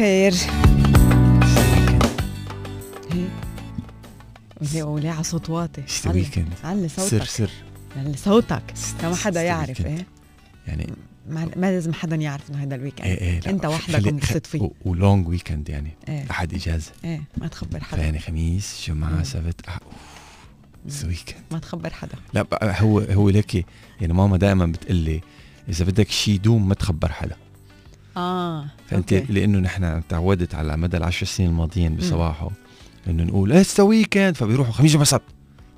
الخير وليه على صوت واطي. weekend علي صوتك. سر سر. علي صوتك. ست- ما حدا يعرف. إيه؟ يعني ما, ما لازم حدا يعرف إنه هذا ال weekend إيه إيه أنت وحدك انبسط فيه. و long weekend يعني. إيه. احد إجازة. إيه ما تخبر حدا. فيعني خميس جمعة مم. سبت أح... it's weekend ما تخبر حدا. لا هو هو لك يعني ماما دائما بتقول لي إذا بدك شيء يدوم ما تخبر حدا. آه فانت okay. لأنه نحن تعودت على مدى العشر سنين الماضيين بصباحو إنه نقول it's weekend فبيروحوا خميس جمعة سبت.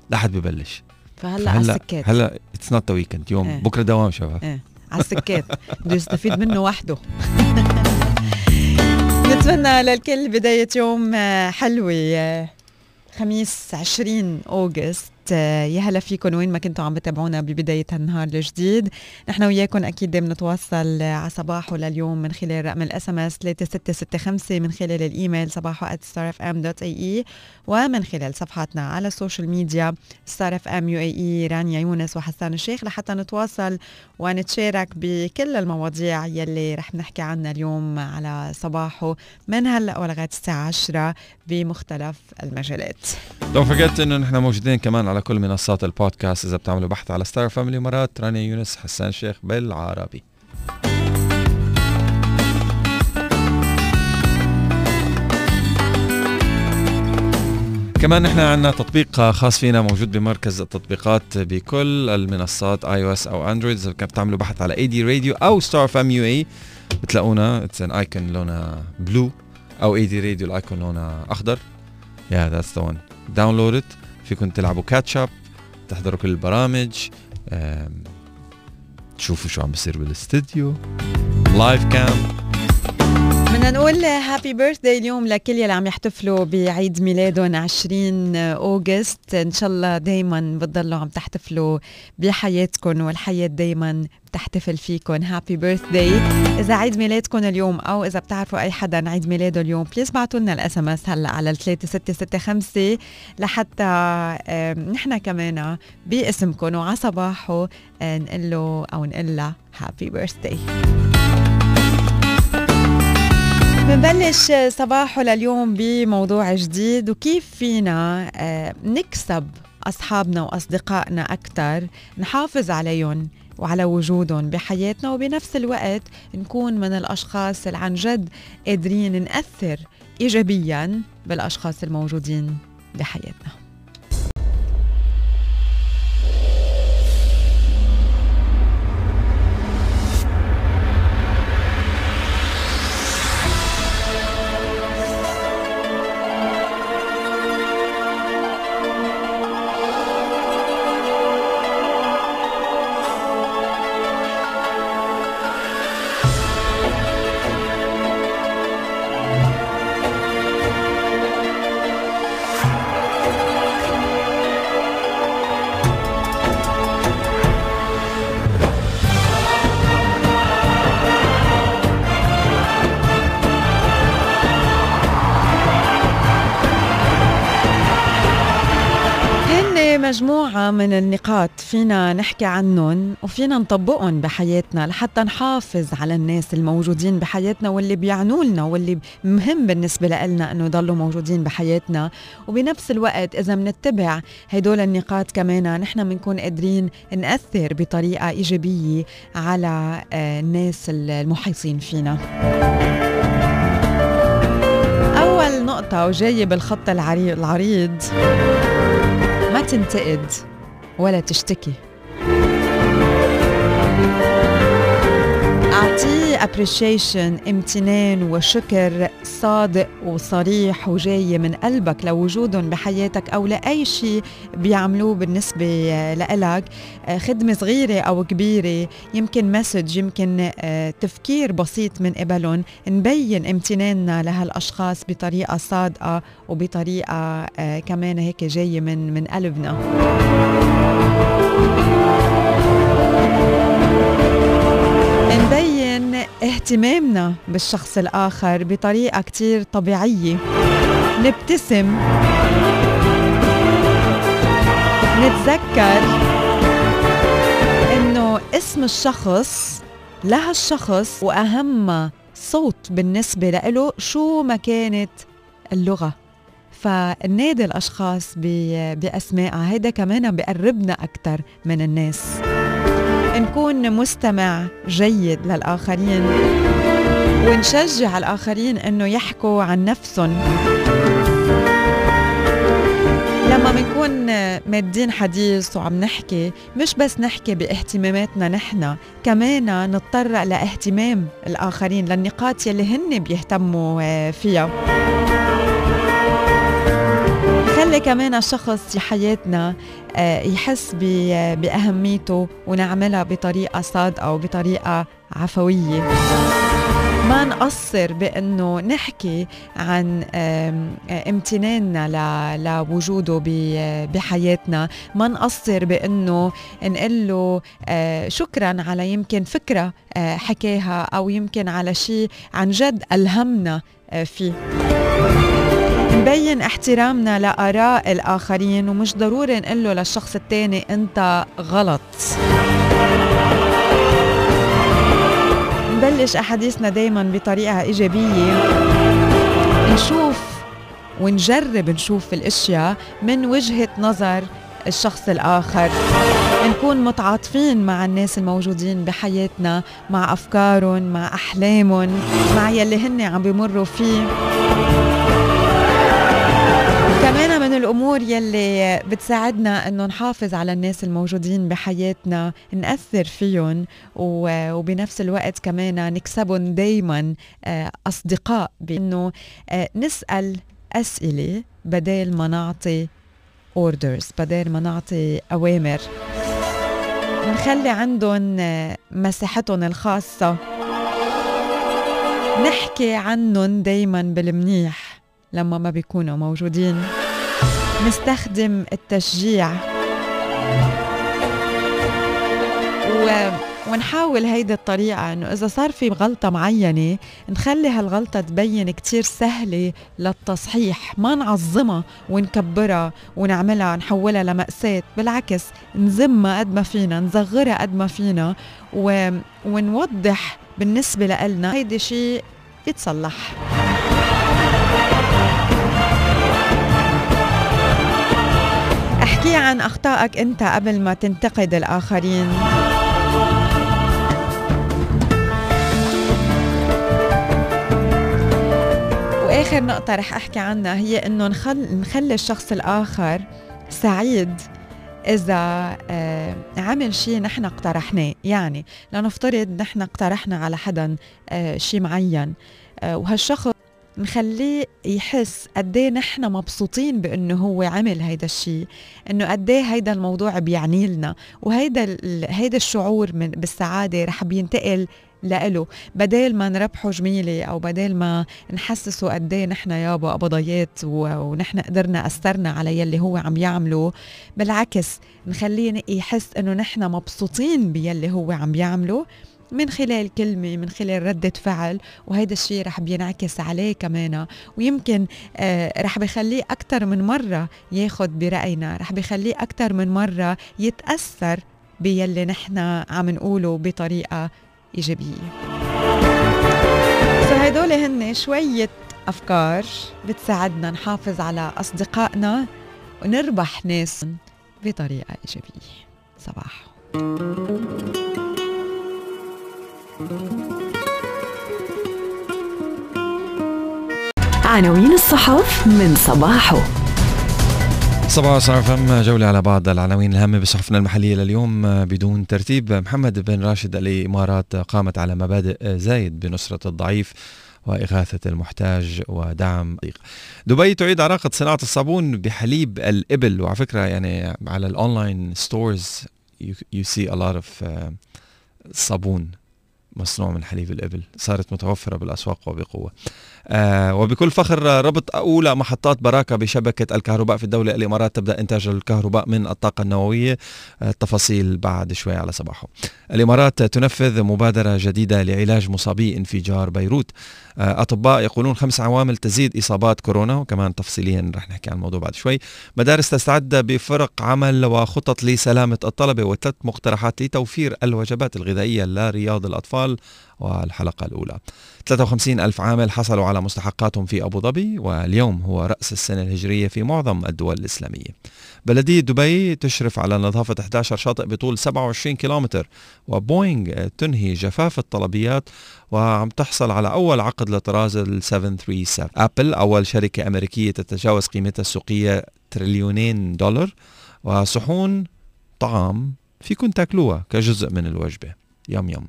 لا حد ببلش. فهلأ على السكات. هلأ it's not weekend يوم إيه. بكرة دوام شباب. إيه على السكات. بده يستفيد منه وحده. نتمنى للكل بداية يوم حلوة خميس 20 أوغست. يا هلا فيكم وين ما كنتوا عم بتابعونا ببداية هالنهار الجديد. نحن وياكم أكيد بنتواصل آه، على صباحو لليوم من خلال رقم ال SMS 3665 من خلال الإيميل صباحو starfm.ae ومن خلال صفحاتنا على ال social media Star FM UAE رانيا يونس وحسان الشيخ لحتى نتواصل ونتشارك بكل المواضيع يلي رح نحكي عنها اليوم على صباحو من هلا ولغاية الساعة 10 بمختلف المجالات. don't forget إنه نحن موجودين كمان على كل منصات البودكاست. إذا بتعملوا بحث على ستار أف إم الإمارات رانيا يونس حسان شيخ بالعربي. كمان نحن عندنا تطبيق خاص فينا موجود بمركز التطبيقات بكل المنصات iOS أو Android اذا بتعملوا بحث على AD Radio أو Star FM UAE بتلاقونا it's an icon لونها blue أو AD Radio ال icon لونها أخضر. yeah that's the one download it فيكم تلعبوا catch up تحضروا كل البرامج تشوفوا شو عم بيصير بالاستديو live cam بدنا نقول happy birthday اليوم لكل يلي عم يحتفلوا بعيد ميلادهم 20 August. إن شاء الله دائما بتضلوا عم تحتفلوا بحياتكم والحياة دائما بتحتفل فيكم. happy birthday إذا عيد ميلادكم اليوم أو إذا بتعرفوا أي حدا عيد ميلاده اليوم please بعتوا لنا ال SMS هلا على 3665 لحتى نحن كمان باسمكم وعلى صباحو نقول له أو نقول لها happy birthday بنبلش صباحه لليوم بموضوع جديد. وكيف فينا آه، نكسب أصحابنا وأصدقائنا أكثر نحافظ عليهم وعلى وجودهم بحياتنا وبنفس الوقت نكون من الأشخاص اللي عن جد قادرين نأثر إيجابيا بالأشخاص الموجودين بحياتنا. مجموعة من النقاط فينا نحكي عنهم وفينا نطبقهم بحياتنا لحتى نحافظ على الناس الموجودين بحياتنا واللي بيعنوا لنا واللي مهم بالنسبة لنا إنه يضلوا موجودين بحياتنا. وبنفس الوقت إذا بنتبع هدول النقاط كمان نحن بنكون قادرين نأثر بطريقة إيجابية على آه، الناس المحيطين فينا. أول نقطة وجاية بالخط العري- العريض. تنتقد ولا تشتكي. Appreciation امتنان وشكر صادق وصريح وجاي من قلبك لوجودهم بحياتك أو لأي شيء بيعملوه بالنسبة لإلك. آه، خدمة صغيرة أو كبيرة يمكن مسج يمكن آه، تفكير بسيط من قبلهم. نبين امتناننا لهالأشخاص بطريقة صادقة وبطريقة آه، كمان هيك جاية من من قلبنا. اهتمامنا بالشخص الآخر بطريقة كتير طبيعية. نبتسم. نتذكر إنه اسم الشخص لهالشخص وأهم صوت بالنسبة له شو ما كانت اللغة. فنادي الأشخاص بأسمائها هيدا كمان بقربنا أكثر من الناس. نكون مستمع جيد للآخرين. ونشجع الآخرين أنه يحكوا عن نفسهم. لما بنكون مادين حديث وعم نحكي مش بس نحكي باهتماماتنا نحن كمان نضطر لاهتمام الآخرين للنقاط يلي هن بيهتموا فيها. كمان الشخص في حياتنا آه، يحس بأهميته ونعملها بطريقة صادقة وبطريقة عفوية. ما نقصر بأنه نحكي عن امتناننا لوجوده بحياتنا. ما نقصر بأنه نقول له آه، شكرا على يمكن فكرة آه، حكاها أو يمكن على شيء عن جد ألهمنا فيه. نبين احترامنا لآراء الآخرين ومش ضروري نقول له للشخص الثاني أنت غلط. نبلش أحاديثنا دايما بطريقة إيجابية. نشوف ونجرب نشوف الأشياء من وجهة نظر الشخص الآخر. نكون متعاطفين مع الناس الموجودين بحياتنا مع أفكارهم مع أحلامهم مع يلي هن عم بيمروا فيه. كمان من الأمور يلي بتساعدنا إنه نحافظ على الناس الموجودين بحياتنا نأثر فيهم وبنفس الوقت كمان نكسبهم دائما آه، أصدقاء بإنه آه، نسأل أسئلة بدل ما نعطي اوردرز بدل ما نعطي أوامر. نخلي عندهم آه، مساحتهم الخاصة. نحكي عنهم دايما بالمنيح لما ما بيكونوا موجودين. نستخدم التشجيع و... ونحاول هيدي الطريقة إنه إذا صار في غلطة معينة نخلي هالغلطة تبين كتير سهلة للتصحيح ما نعظمها ونكبرها ونعملها نحولها لمأساة بالعكس نزمها قد ما فينا نصغرها قد ما فينا و... ونوضح بالنسبة لنا هيدي شيء يتصلح. احكي عن أخطائك أنت قبل ما تنتقد الآخرين. وآخر نقطة رح أحكي عنها هي إنه نخل نخلي الشخص الآخر سعيد إذا آه، عمل شيء نحن اقترحناه. يعني لنفترض نحن اقترحنا على حدا آه، شيء معين آه، وهالشخص نخليه يحس قد إيه نحن مبسوطين بأنه هو عمل هيدا الشيء إنه قد إيه هيدا الموضوع بيعني لنا وهيدا هيدا الشعور من بالسعادة رح بينتقل لإله. بدل ما نربحه جميلة أو بدل ما نحسسه قد إيه نحن يابا قبضيات ونحن قدرنا أثرنا على يلي هو عم يعمله بالعكس نخليه يحس إنه نحن مبسوطين بيلي هو عم يعمله. من خلال كلمة من خلال ردة فعل وهيدا الشيء رح بينعكس عليه كمان. ويمكن آه رح بخليه أكثر من مرة ياخد برأينا رح بخليه أكثر من مرة يتأثر بيلي نحن عم نقوله بطريقة إيجابية. فهدول هن شوية أفكار بتساعدنا نحافظ على أصدقائنا ونربح ناس بطريقة إيجابية. صباح. عناوين الصحف من صباحو. صباح صار فم جولة على بعض العناوين الهامة بصحفنا المحلية لليوم بدون ترتيب. محمد بن راشد الإمارات قامت على مبادئ زايد بنصرة الضعيف وإغاثة المحتاج ودعم ضيق. دبي تعيد عراقة صناعة الصابون بحليب الإبل. وعلى فكرة يعني على ال online stores you see a uh, صابون. مصنوع من حليب الإبل صارت متوفرة بالأسواق وبقوة. آه وبكل فخر ربط أولى محطات براكة بشبكة الكهرباء في الدولة الإمارات. تبدأ إنتاج الكهرباء من الطاقة النووية. آه التفاصيل بعد شوي على صباحه. الإمارات تنفذ مبادرة جديدة لعلاج مصابي انفجار بيروت. آه أطباء يقولون خمس عوامل تزيد إصابات كورونا وكمان تفصيليا رح نحكي عن الموضوع بعد شوي. مدارس تستعد بفرق عمل وخطط لسلامة الطلبة وثلاث مقترحات لتوفير الوجبات الغذائية لرياض الأطفال. والحلقة الأولى. 53 ألف عامل حصلوا على مستحقاتهم في أبو ظبي واليوم هو رأس السنة الهجرية في معظم الدول الإسلامية. بلدية دبي تشرف على نظافة 11 شاطئ بطول 27 كيلومتر وبوينغ تنهي جفاف الطلبيات وعم تحصل على أول عقد لطراز ال 737 أبل أول شركة أمريكية تتجاوز قيمتها السوقية تريليونين دولار وصحون طعام فيكن تاكلوها كجزء من الوجبة. يم يم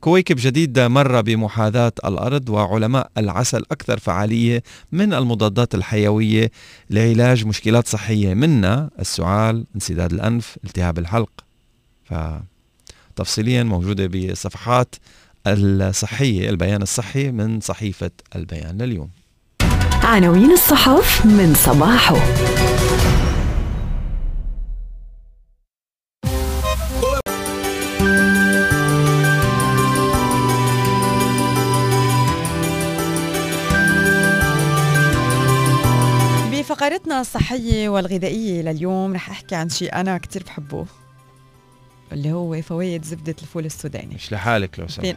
كويكب جديد مر بمحاذاة الأرض وعلماء العسل أكثر فعالية من المضادات الحيوية لعلاج مشكلات صحية. منها السعال انسداد الأنف التهاب الحلق. فتفصيليا موجودة بصفحات الصحية البيان الصحي من صحيفة البيان لليوم. عناوين الصحف من صباحه. الصحية والغذائية لليوم رح أحكي عن شيء أنا كتير بحبه اللي هو فوائد زبدة الفول السوداني. مش لحالك لو سمحت.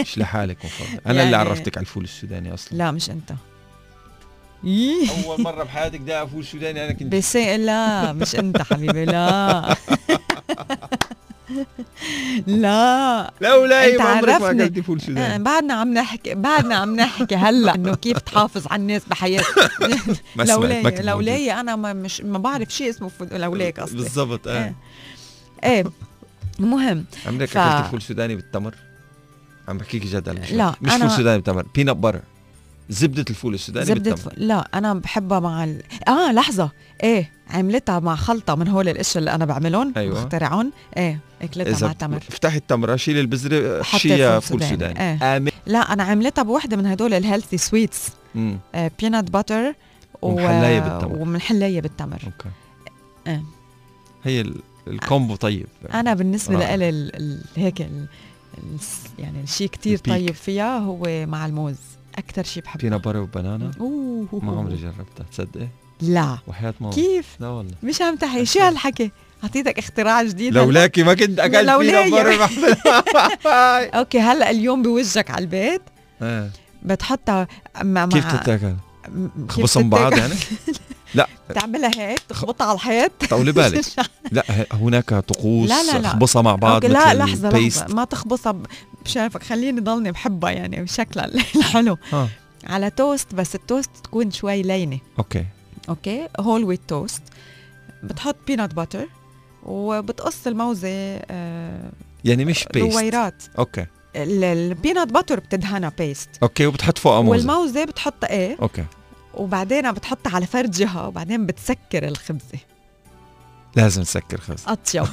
مش لحالك مفضل. أنا يعني اللي عرفتك على الفول السوداني أصلا. لا مش أنت. أول مرة بحياتك دايق فول سوداني أنا كنت بس لا مش أنت حبيبي لا. لا. لولا أنت عرفني ما فول سوداني آه، بعدنا عم نحكي بعدنا عم نحكي هلا إنه كيف تحافظ على الناس بحياتك. لولاي لولاي أنا ما مش ما بعرف شيء اسمه لولاك قصدي. بالضبط إيه إيه المهم عمرك ف... اكلت فول سوداني بالتمر؟ عم بحكيك جد لا مش أنا... فول سوداني بالتمر peanut butter زبدة الفول السوداني زبدة بالتمر. لا أنا بحبها مع ال... آه لحظة. إيه عملتها مع خلطة من هول الأشياء اللي أنا بعملهم أيوة. مخترعون إيه. أكلتها مع تمر. افتحي التمرة شيلي البذرة حشيها فول سوداني. إيه. yummy. لا أنا عملتها بوحدة من هدول ال healthy sweets آه peanut butter ومحلاية بالتمر. ومحلاية بالتمر. okay. إيه. هي ال combo طيب. أنا بالنسبة لي هيك ال... يعني الشيء كتير طيب فيها هو مع الموز. أكثر شيء بحبه. peanut butter و banana؟ أوه. ما عمري جربتها. تصدقي؟ لا. وحياة ماما. كيف؟ لا والله. مش عم تحكي. شو هالحكي؟ أعطيتك اختراع جديد. لولاكي ما كنت أكلت butter okay هلأ اليوم بوجهك على البيت. إيه بتحطها مع كيف تتاكل؟ خبصهم بعض يعني؟ لا. تعملها هيك تخبطها على الحيط. طولي بالك؟ لا. هناك طقوس لا لا لا. اخبصها مع بعض لا لحظة لحظة. ما تخبصها بشرفك خليني ضلني بحبها يعني بشكلها الحلو. ها. على توست بس التوست تكون شوي لينة. okay. okay؟ whole wheat toast بتحط peanut butter وبتقص الموزة آه يعني مش paste دويرات okay. ال peanut butter بتدهنها paste okay وبتحط فوقها موزة. والموزة بتحطها إيه okay. وبعدين بتحطها على فرجها وبعدين بتسكر الخبزة. لازم تسكر خبز أطيب.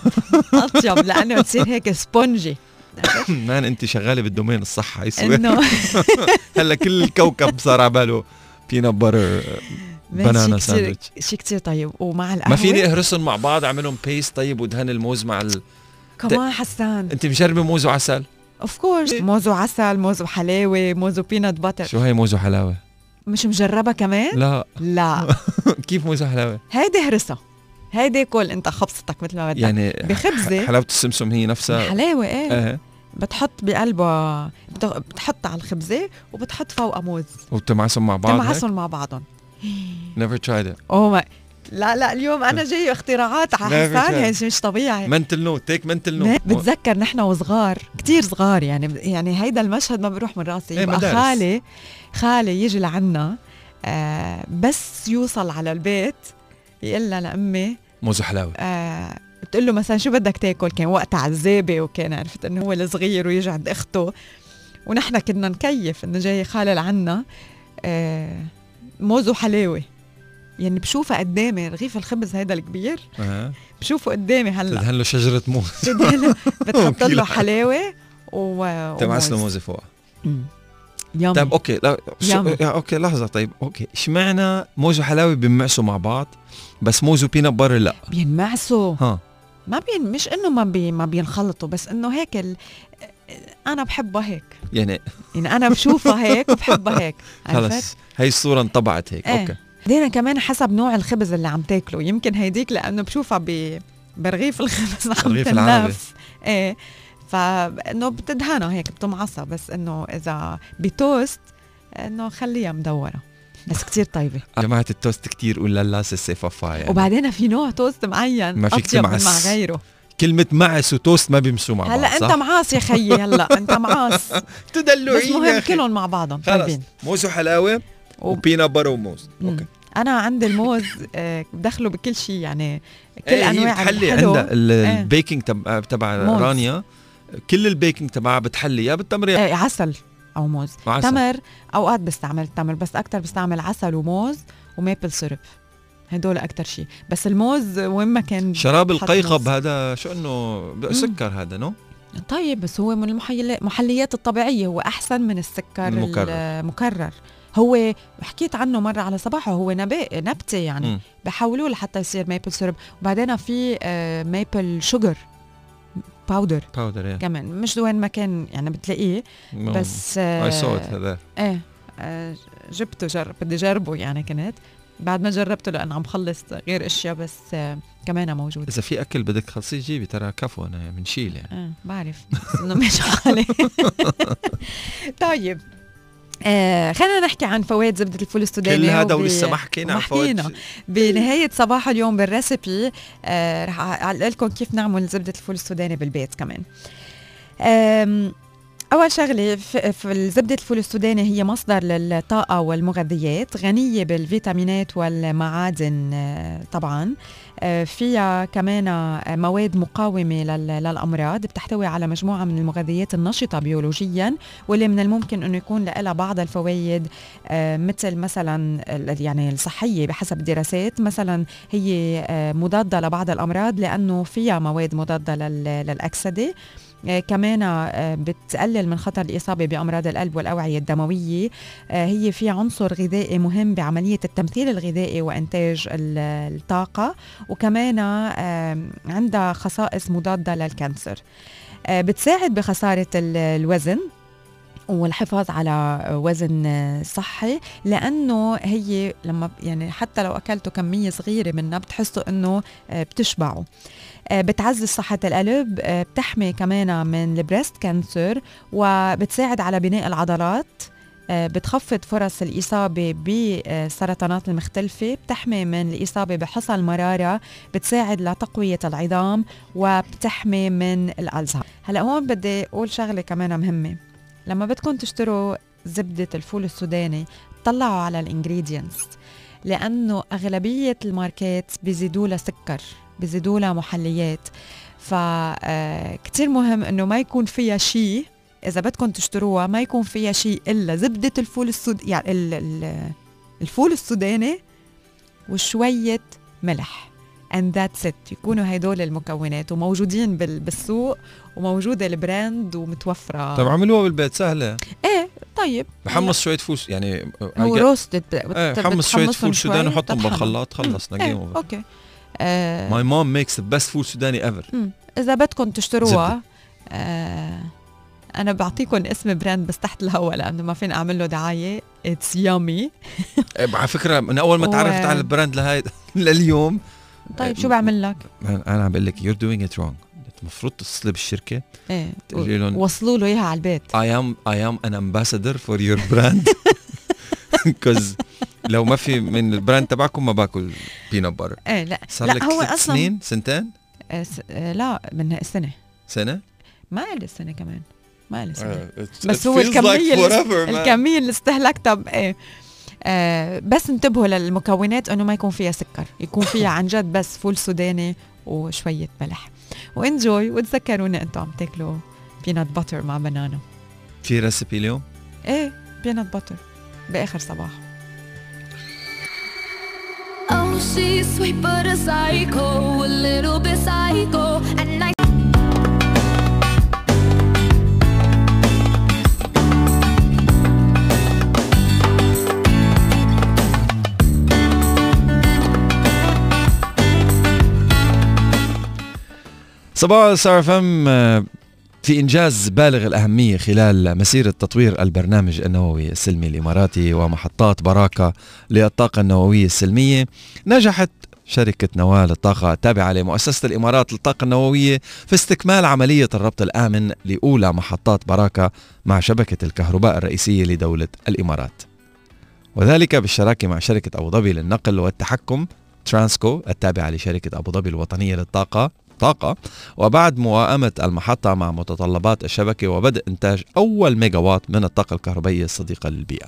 أطيب لأنه بتصير هيك spongy man أنت شغالة بال domain الصح يسوي إنه. هلأ كل الكوكب صار على باله peanut butter banana sandwich. شيء كثير طيب. ومع القهوه ما فيني اهرسهم مع بعض اعملهم paste طيب ودهن الموز مع ال كمان حسان. انت مجربه موز وعسل. of course موز وعسل موز وحلاوة موز و peanut butter شو هي موز وحلاوة؟ مش مجربة كمان؟ لا. لا. كيف موز وحلاوة؟ هيدي هرسها هيدي كل انت خبصتك مثل ما بدك. يعني بخبزة. حلاوة السمسم هي نفسها. حلاوة إيه, إيه. بتحط بقلبها بتحط على الخبزة وبتحط فوقها موز. وبتمعسهم مع بعض بتمعسهم مع بعضهم. never tried it اوه ما لا لا اليوم أنا جاي اختراعات على حسان مش طبيعي. mental note take mental note بتذكر نحن وصغار كتير صغار يعني يعني هيدا المشهد ما بيروح من راسي. يبقى خالي خالي يجي لعنا آه بس يوصل على البيت يقول لها لأمي موز وحلاوه آه بتقول له مثلا شو بدك تاكل؟ كان وقتها عزابه وكان عرفت إنه هو الصغير ويجي عند أخته. ونحن كنا نكيف إنه جاي خالي لعنا آه موز وحلاوه يعني بشوفها قدامي رغيف الخبز هيدا الكبير. أه. بشوفه قدامي هلأ. تدهن له شجرة موز. بتحط له حلاوة و تمعس له موزه فوقها يوم طيب okay لا شو... okay لحظة طيب okay. اشمعنى موز وحلاوة بينمعسوا مع بعض بس موز و peanut butter لا؟ بينمعسوا. ها. ما بين مش إنه ما بي ما بينخلطوا بس إنه هيك ال... أنا بحبها هيك. يعني يعني أنا بشوفها هيك وبحبها هيك. خلص. هي الصورة انطبعت هيك. إيه. okay. بعدين كمان حسب نوع الخبز اللي عم تاكله. يمكن هيديك لأنه بشوفها ب برغيف الخبز عم رغيف العربي. إيه. فإنه بتدهنها هيك بتمعصها. بس إنه إذا بتوست إنه خليها مدورة. بس كتير طيبة. جماعة التوست كتير ولا لا ça va يعني. وبعدين في نوع توست معين ما فيك تمعس. مع غيره. كلمة معس وتوست ما بيمشوا مع بعض هلا انت؟ معاص يا خيي هلا انت معاص بس تدلعين مهم يا أخي. كلهم مع بعضهم خلص موز وحلاوه و peanut butter وموز. okay أنا عندي الموز آه، بدخله بكل شيء يعني كل إيه، أنواع بتحلي عندها إيه. ال baking تبع تبع. رانيا كل ال baking تبعها بتحلي يا بالتمر يا آه، عسل أو موز عسل. تمر أوقات بستعمل تمر بس أكثر بستعمل عسل وموز و maple syrup هدول أكثر شيء. بس الموز وين ما كان شراب القيقب. هذا شو إنه سكر هذا no؟ طيب بس هو من المحليات الطبيعية هو أحسن من السكر المكرر. المكرر هو حكيت عنه مرة على صباحو هو نبات نبتة يعني. بحولوه لحتى يصير maple syrup وبعدين في maple sugar powder powder يا كمان. مش وين ما كان يعني بتلاقيه. بس I saw آه هذا. إيه آه، جبته جرب بدي جربه يعني كنت. بعد ما جربته لأنه عم خلص غير أشياء بس آه كمان موجود إذا في أكل بدك تخلصيه جيبي ترى كفو أنا بنشيل يعني. آه بعرف. بس إنه مش حالي طيب آه خلينا نحكي عن فوائد زبدة الفول السوداني كل هذا ولسه ما حكينا عن. فوائد. بنهاية صباح اليوم بال recipe آه رح أقول لكم كيف نعمل زبدة الفول السوداني بالبيت كمان. أول شغلة في زبدة الفول السوداني هي مصدر للطاقة والمغذيات غنية بالفيتامينات والمعادن آه، طبعا. آه، فيها كمان آه، مواد مقاومة لل- للأمراض بتحتوي على مجموعة من المغذيات النشطة بيولوجيا واللي من الممكن أنه يكون لها بعض الفوائد مثل مثلا يعني الصحية بحسب الدراسات. مثلا هي مضادة لبعض الأمراض لأنه فيها مواد مضادة لل- للأكسدة. كمان آه، بتقلل من خطر الإصابة بأمراض القلب والأوعية الدموية. آه، هي في عنصر غذائي مهم بعملية التمثيل الغذائي وإنتاج ال- الطاقة وكمان آه، عندها خصائص مضادة للكانسر. آه، بتساعد بخسارة ال- الوزن والحفاظ على وزن آه، صحي لأنه هي لما يعني حتى لو أكلتوا كمية صغيرة منها بتحسوا إنه آه، بتشبعوا. آه، بتعزز صحة القلب آه، بتحمي كمان من ال breast cancer وبتساعد على بناء العضلات آه، بتخفض فرص الإصابة بالسرطانات المختلفة بتحمي من الإصابة بحصى المرارة بتساعد لتقوية العظام وبتحمي من الألزهايمر هلأ هون بدي أقول شغلة كمان مهمة. لما بدكم تشتروا زبدة الفول السوداني طلعوا على ال ingredients لأنه أغلبية الماركات بيزيدوا لها سكر بيزيدوا لها محليات فكتير مهم إنه ما يكون فيها شيء إذا بدكم تشتروها ما يكون فيها شيء إلا زبدة الفول السود يعني ال... ال... الفول السوداني وشوية ملح. And that's it. يكونوا هدول المكونات وموجودين بال... بالسوق وموجودة ال brand ومتوفرة. طب عملوها بالبيت سهلة؟ إيه طيب. بحمص شوية فول يعني هو roasted إيه حمص شوية فول سوداني وحطهم بالخلاط خلص إيه نقيهم. okay. آه my mom makes the best فول سوداني ever. إذا بدكم تشتروها آه أنا بعطيكم اسم brand بس تحت الهواء لأنه ما فيني أعمل له دعاية. it's yummy على فكرة من أول ما تعرفت على ال brand لهي لليوم طيب شو بعمل لك؟ أنا عم بقول لك you're doing it wrong المفروض تتصلي بالشركة. إيه تقولي لهم وصلوا له إياها على البيت. I am I am an ambassador for your brand. Because لو ما في من ال brand تبعكم ما باكل peanut butter إيه لا. صار لا لك هو ثلاث أصلا سنين سنتين؟ آه س... آه لا من السنة سنة؟ ما قال السنة كمان. ما قال السنة Uh, بس هو الكمية like اللي- forever. الكمية اللي استهلكتها إيه. آه بس انتبهوا للمكونات إنه ما يكون فيها سكر. يكون فيها عن جد بس فول سوداني وشوية ملح. وإنجوي وتذكروني أنتم عم تاكلوا بينات باتر مع بنانا في ريسبي اليوم؟ إيه بينات باتر بآخر صباح. Oh, she's sweet but a psycho, a little bit psycho. And I Ça va, SRFM? في إنجاز بالغ الأهمية خلال مسيرة تطوير البرنامج النووي السلمي الإماراتي ومحطات براكة للطاقة النووية السلمية نجحت شركة نوال للطاقة التابعة لمؤسسة الإمارات للطاقة النووية في استكمال عملية الربط الآمن لأولى محطات براكة مع شبكة الكهرباء الرئيسية لدولة الإمارات. وذلك بالشراكة مع شركة أبو ظبي للنقل والتحكم ترانسكو التابعة لشركة أبو ظبي الوطنية للطاقة. طاقة. وبعد موائمة المحطة مع متطلبات الشبكة وبدء إنتاج أول ميجاوات من الطاقة الكهربائية الصديقة للبيئة.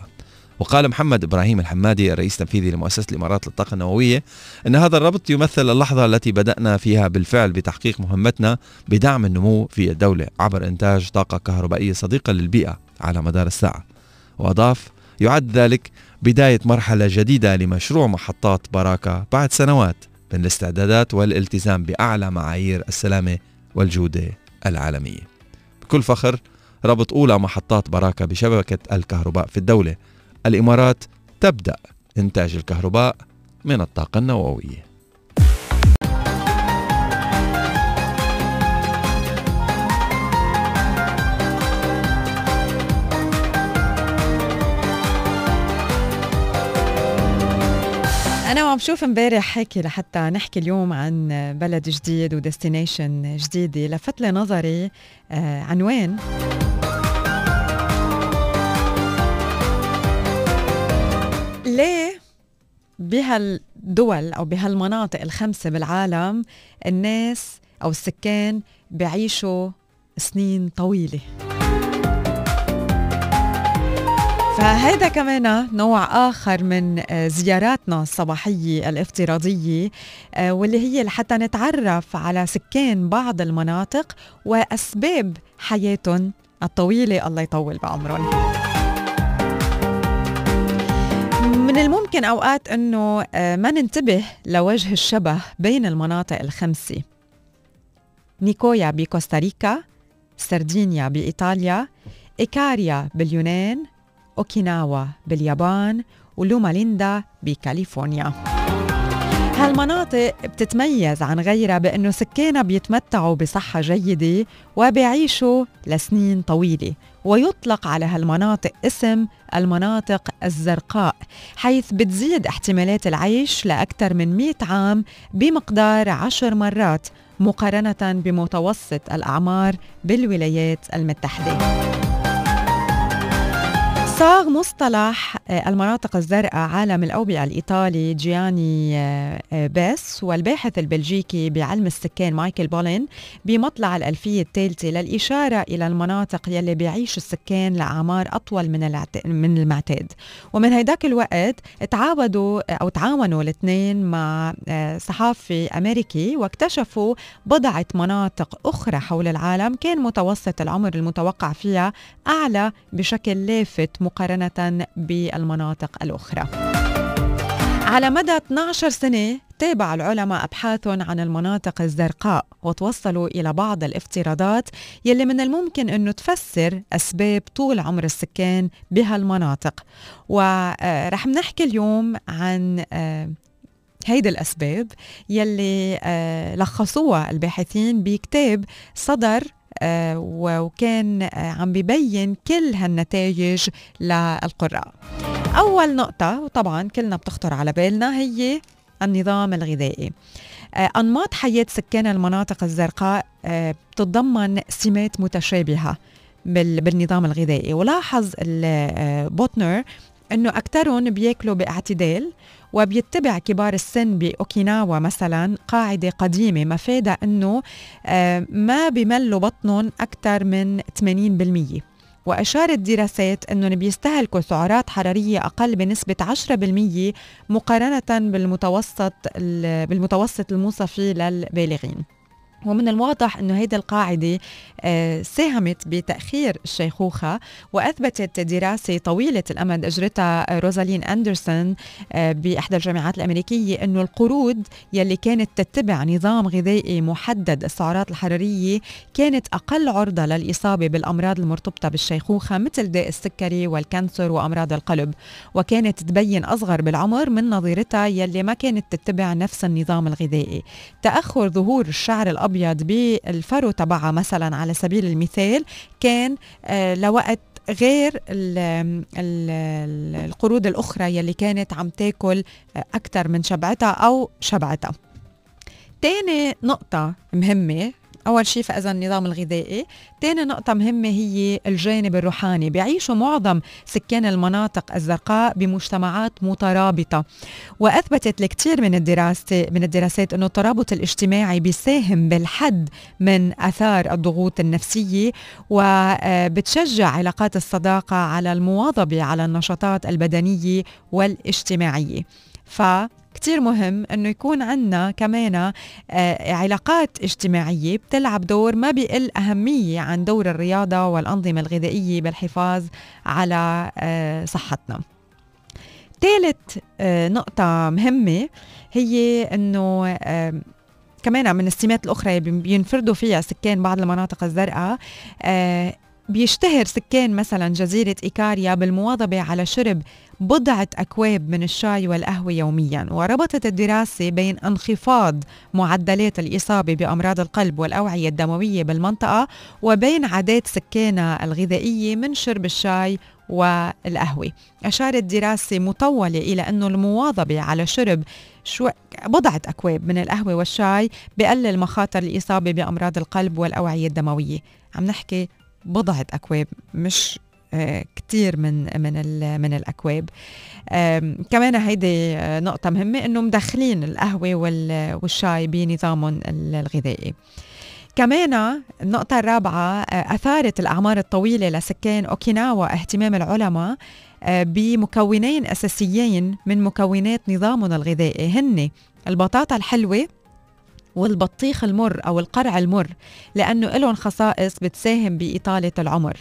وقال محمد إبراهيم الحمادي الرئيس التنفيذي لمؤسسة الإمارات للطاقة النووية إن هذا الربط يمثل اللحظة التي بدأنا فيها بالفعل بتحقيق مهمتنا بدعم النمو في الدولة عبر إنتاج طاقة كهربائية صديقة للبيئة على مدار الساعة. وأضاف يعد ذلك بداية مرحلة جديدة لمشروع محطات براكه بعد سنوات. من الاستعدادات والالتزام بأعلى معايير السلامة والجودة العالمية. بكل فخر ربط أولى محطات براكة بشبكة الكهرباء في الدولة. الإمارات تبدأ إنتاج الكهرباء من الطاقة النووية. أنا وعم شوف امبارح هيك لحتى نحكي اليوم عن بلد جديد وديستنيشن جديدة لفت لي نظري آه، عنوان ليه بهالدول أو بهالمناطق الخمسة بالعالم الناس أو السكان بيعيشوا سنين طويلة؟ فهذا كمان نوع آخر من آه، زياراتنا الصباحية الافتراضية آه، واللي هي لحتى نتعرف على سكان بعض المناطق وأسباب حياتهم الطويلة الله يطول بعمرهم. من الممكن أوقات إنه آه، ما ننتبه لوجه الشبه بين المناطق الخمسة. نيكويا بكوستاريكا سردينيا بإيطاليا إيكاريا باليونان اوكيناوا باليابان ولوما ليندا بكاليفورنيا هالمناطق بتتميز عن غيرها بأنه سكانها بيتمتعوا بصحة جيدة وبيعيشوا لسنين طويلة ويطلق على هالمناطق اسم المناطق الزرقاء حيث بتزيد احتمالات العيش لأكثر من 100 عام بمقدار عشر مرات مقارنة بمتوسط الأعمار بالولايات المتحدة. صاغ مصطلح آه، المناطق الزرقاء عالم الأوبئة الإيطالي جياني آه، آه، بيس والباحث البلجيكي بعلم السكان مايكل بولين بمطلع الألفية الثالثة للإشارة إلى المناطق يلي بيعيش السكان لأعمار أطول من من المعتاد. ومن هيداك الوقت تعاودوا أو تعاونوا الاثنين مع صحافي أمريكي واكتشفوا بضعة مناطق أخرى حول العالم كان متوسط العمر المتوقع فيها أعلى بشكل لافت مقارنة بالمناطق الأخرى. على مدى 12 سنة تابع العلماء أبحاثهم عن المناطق الزرقاء وتوصلوا إلى بعض الافتراضات يلي من الممكن أنه تفسر أسباب طول عمر السكان بهالمناطق. ورح نحكي اليوم عن آه، هيدي الأسباب يلي آه، لخصوها الباحثين بكتاب صدر آه، وكان آه، عم ببين كل هالنتائج للقراء. أول نقطة وطبعا كلنا بتخطر على بالنا هي النظام الغذائي. آه، أنماط حياة سكان المناطق الزرقاء بتتضمن سمات متشابهة بالنظام الغذائي. ولاحظ بوتنر إنه اكثرهم بيأكلوا باعتدال وبيتبع كبار السن بأوكيناوا مثلا قاعدة قديمة مفادها إنه آه، ما بملوا بطنهم أكثر من 80% وأشارت دراسات أنهم بيستهلكوا سعرات حرارية أقل بنسبة 10% مقارنة بالمتوسط بالمتوسط الموصفي للبالغين. ومن الواضح انه هيدي القاعدة آه، ساهمت بتأخير الشيخوخه وأثبتت دراسة طويلة الأمد أجرتها روزالين أندرسون آه، بإحدى الجامعات الأمريكية انه القرود يلي كانت تتبع نظام غذائي محدد السعرات الحرارية كانت أقل عرضة للإصابة بالأمراض المرتبطة بالشيخوخة مثل داء السكري وال cancer وأمراض القلب. وكانت تبين أصغر بالعمر من نظيرتها يلي ما كانت تتبع نفس النظام الغذائي. تأخر ظهور الشعر الأبيض الأبيض بالفرو تبعها مثلا على سبيل المثال كان آه، لوقت غير ال ال القرود الأخرى يلي كانت عم تاكل أكثر من شبعتها أو شبعتها. تاني نقطة مهمة أول شيء فإذا النظام الغذائي. تاني نقطة مهمة هي الجانب الروحاني. بيعيشوا معظم سكان المناطق الزرقاء بمجتمعات مترابطة. وأثبتت الكثير من الدراسة من الدراسات أنه الترابط الاجتماعي بيساهم بالحد من أثار الضغوط النفسية. وبتشجع علاقات الصداقة على المواظبة على النشاطات البدنية والاجتماعية. ف كتير مهم إنه يكون عندنا كمان آه، علاقات اجتماعية بتلعب دور ما بيقل أهمية عن دور الرياضة والأنظمة الغذائية بالحفاظ على آه، صحتنا. ثالث آه، نقطة مهمة هي إنه كمان من السمات الأخرى اللي بينفردوا فيها سكان بعض المناطق الزرقاء بيشتهر سكان مثلا جزيرة إيكاريا بالمواظبة على شرب بضعة أكواب من الشاي والقهوة يوميا وربطت الدراسة بين انخفاض معدلات الإصابة بأمراض القلب والأوعية الدموية بالمنطقة وبين عادات سكانها الغذائية من شرب الشاي والقهوة. أشارت دراسة مطولة إلى أن المواظبة على شرب شو بضعة أكواب من القهوة والشاي بقلل مخاطر الإصابة بأمراض القلب والأوعية الدموية. عم نحكي بضعة أكواب مش آه، كثير من من من الأكواب. كمان هيدي نقطة مهمة انه مدخلين القهوة والشاي بنظامهم الغذائي. كمان النقطة الرابعة آه، أثارت الأعمار الطويلة لسكان أوكيناوا اهتمام العلماء آه، بمكونين أساسيين من مكونات نظامنا الغذائي. هن البطاطا الحلوة والبطيخ المر أو القرع المر لأنه لهم خصائص بتساهم بإطالة العمر.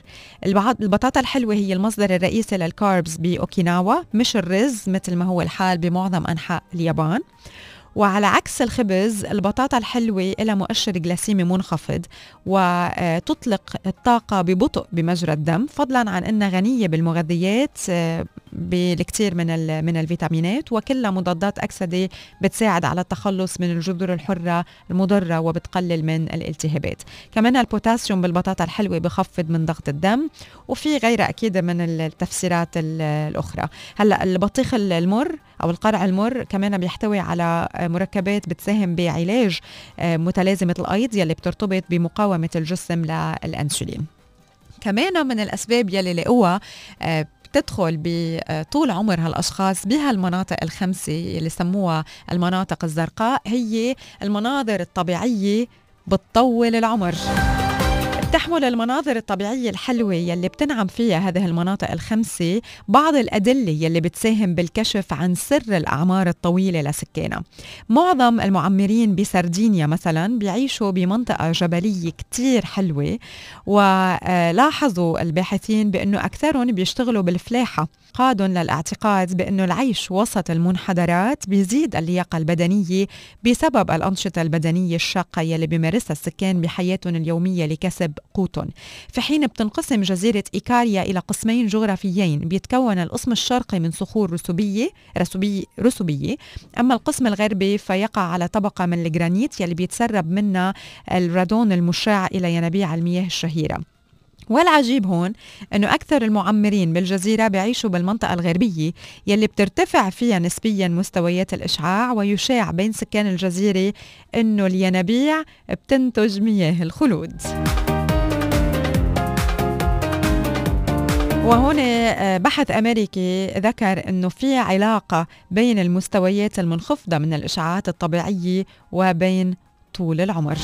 البطاطا الحلوة هي المصدر الرئيسي للكاربز بأوكيناوا مش الرز مثل ما هو الحال بمعظم أنحاء اليابان. وعلى عكس الخبز البطاطا الحلوة لها مؤشر جلاسيمي منخفض وتطلق الطاقة ببطء بمجرى الدم فضلا عن أنها غنية بالمغذيات آه، بالكثير من من الفيتامينات وكلها مضادات أكسدة بتساعد على التخلص من الجذور الحرة المضرة وبتقلل من الالتهابات. كمان البوتاسيوم بالبطاطا الحلوة بخفض من ضغط الدم وفي غيرها أكيد من التفسيرات الأخرى. هلأ البطيخ المر أو القرع المر كمان بيحتوي على مركبات بتساهم بعلاج آه، متلازمة الأيض يلي بترتبط بمقاومة الجسم للأنسولين. كمان من الأسباب يلي لقوها آه، بتدخل بطول عمر هالأشخاص بهالمناطق الخمسة اللي سموها المناطق الزرقاء هي المناظر الطبيعية بتطول العمر. بتحمل المناظر الطبيعية الحلوة يلي بتنعم فيها هذه المناطق الخمسة بعض الأدلة يلي بتساهم بالكشف عن سر الأعمار الطويلة لسكانها. معظم المعمرين بسردينيا مثلا بيعيشوا بمنطقة جبلية كتير حلوة ولاحظوا الباحثين بأنه أكثرهم بيشتغلوا بالفلاحة. قاد للاعتقاد بأنه العيش وسط المنحدرات بيزيد اللياقة البدنية بسبب الأنشطة البدنية الشاقة يلي بيمارسها السكان بحياتهم اليومية لكسب قوتهم في حين بتنقسم جزيرة إيكاريا إلى قسمين جغرافيين بيتكون القسم الشرقي من صخور رسوبية رسوبية, رسوبية. أما القسم الغربي فيقع على طبقة من الجرانيت يلي بيتسرب منها الرادون المشع إلى ينابيع المياه الشهيرة. والعجيب هون إنه أكثر المعمرين بالجزيرة بيعيشوا بالمنطقة الغربية يلي بترتفع فيها نسبيا مستويات الإشعاع ويشاع بين سكان الجزيرة إنه الينابيع بتنتج مياه الخلود. وهون آه، بحث أمريكي ذكر إنه في علاقة بين المستويات المنخفضة من الإشعاعات الطبيعية وبين طول العمر.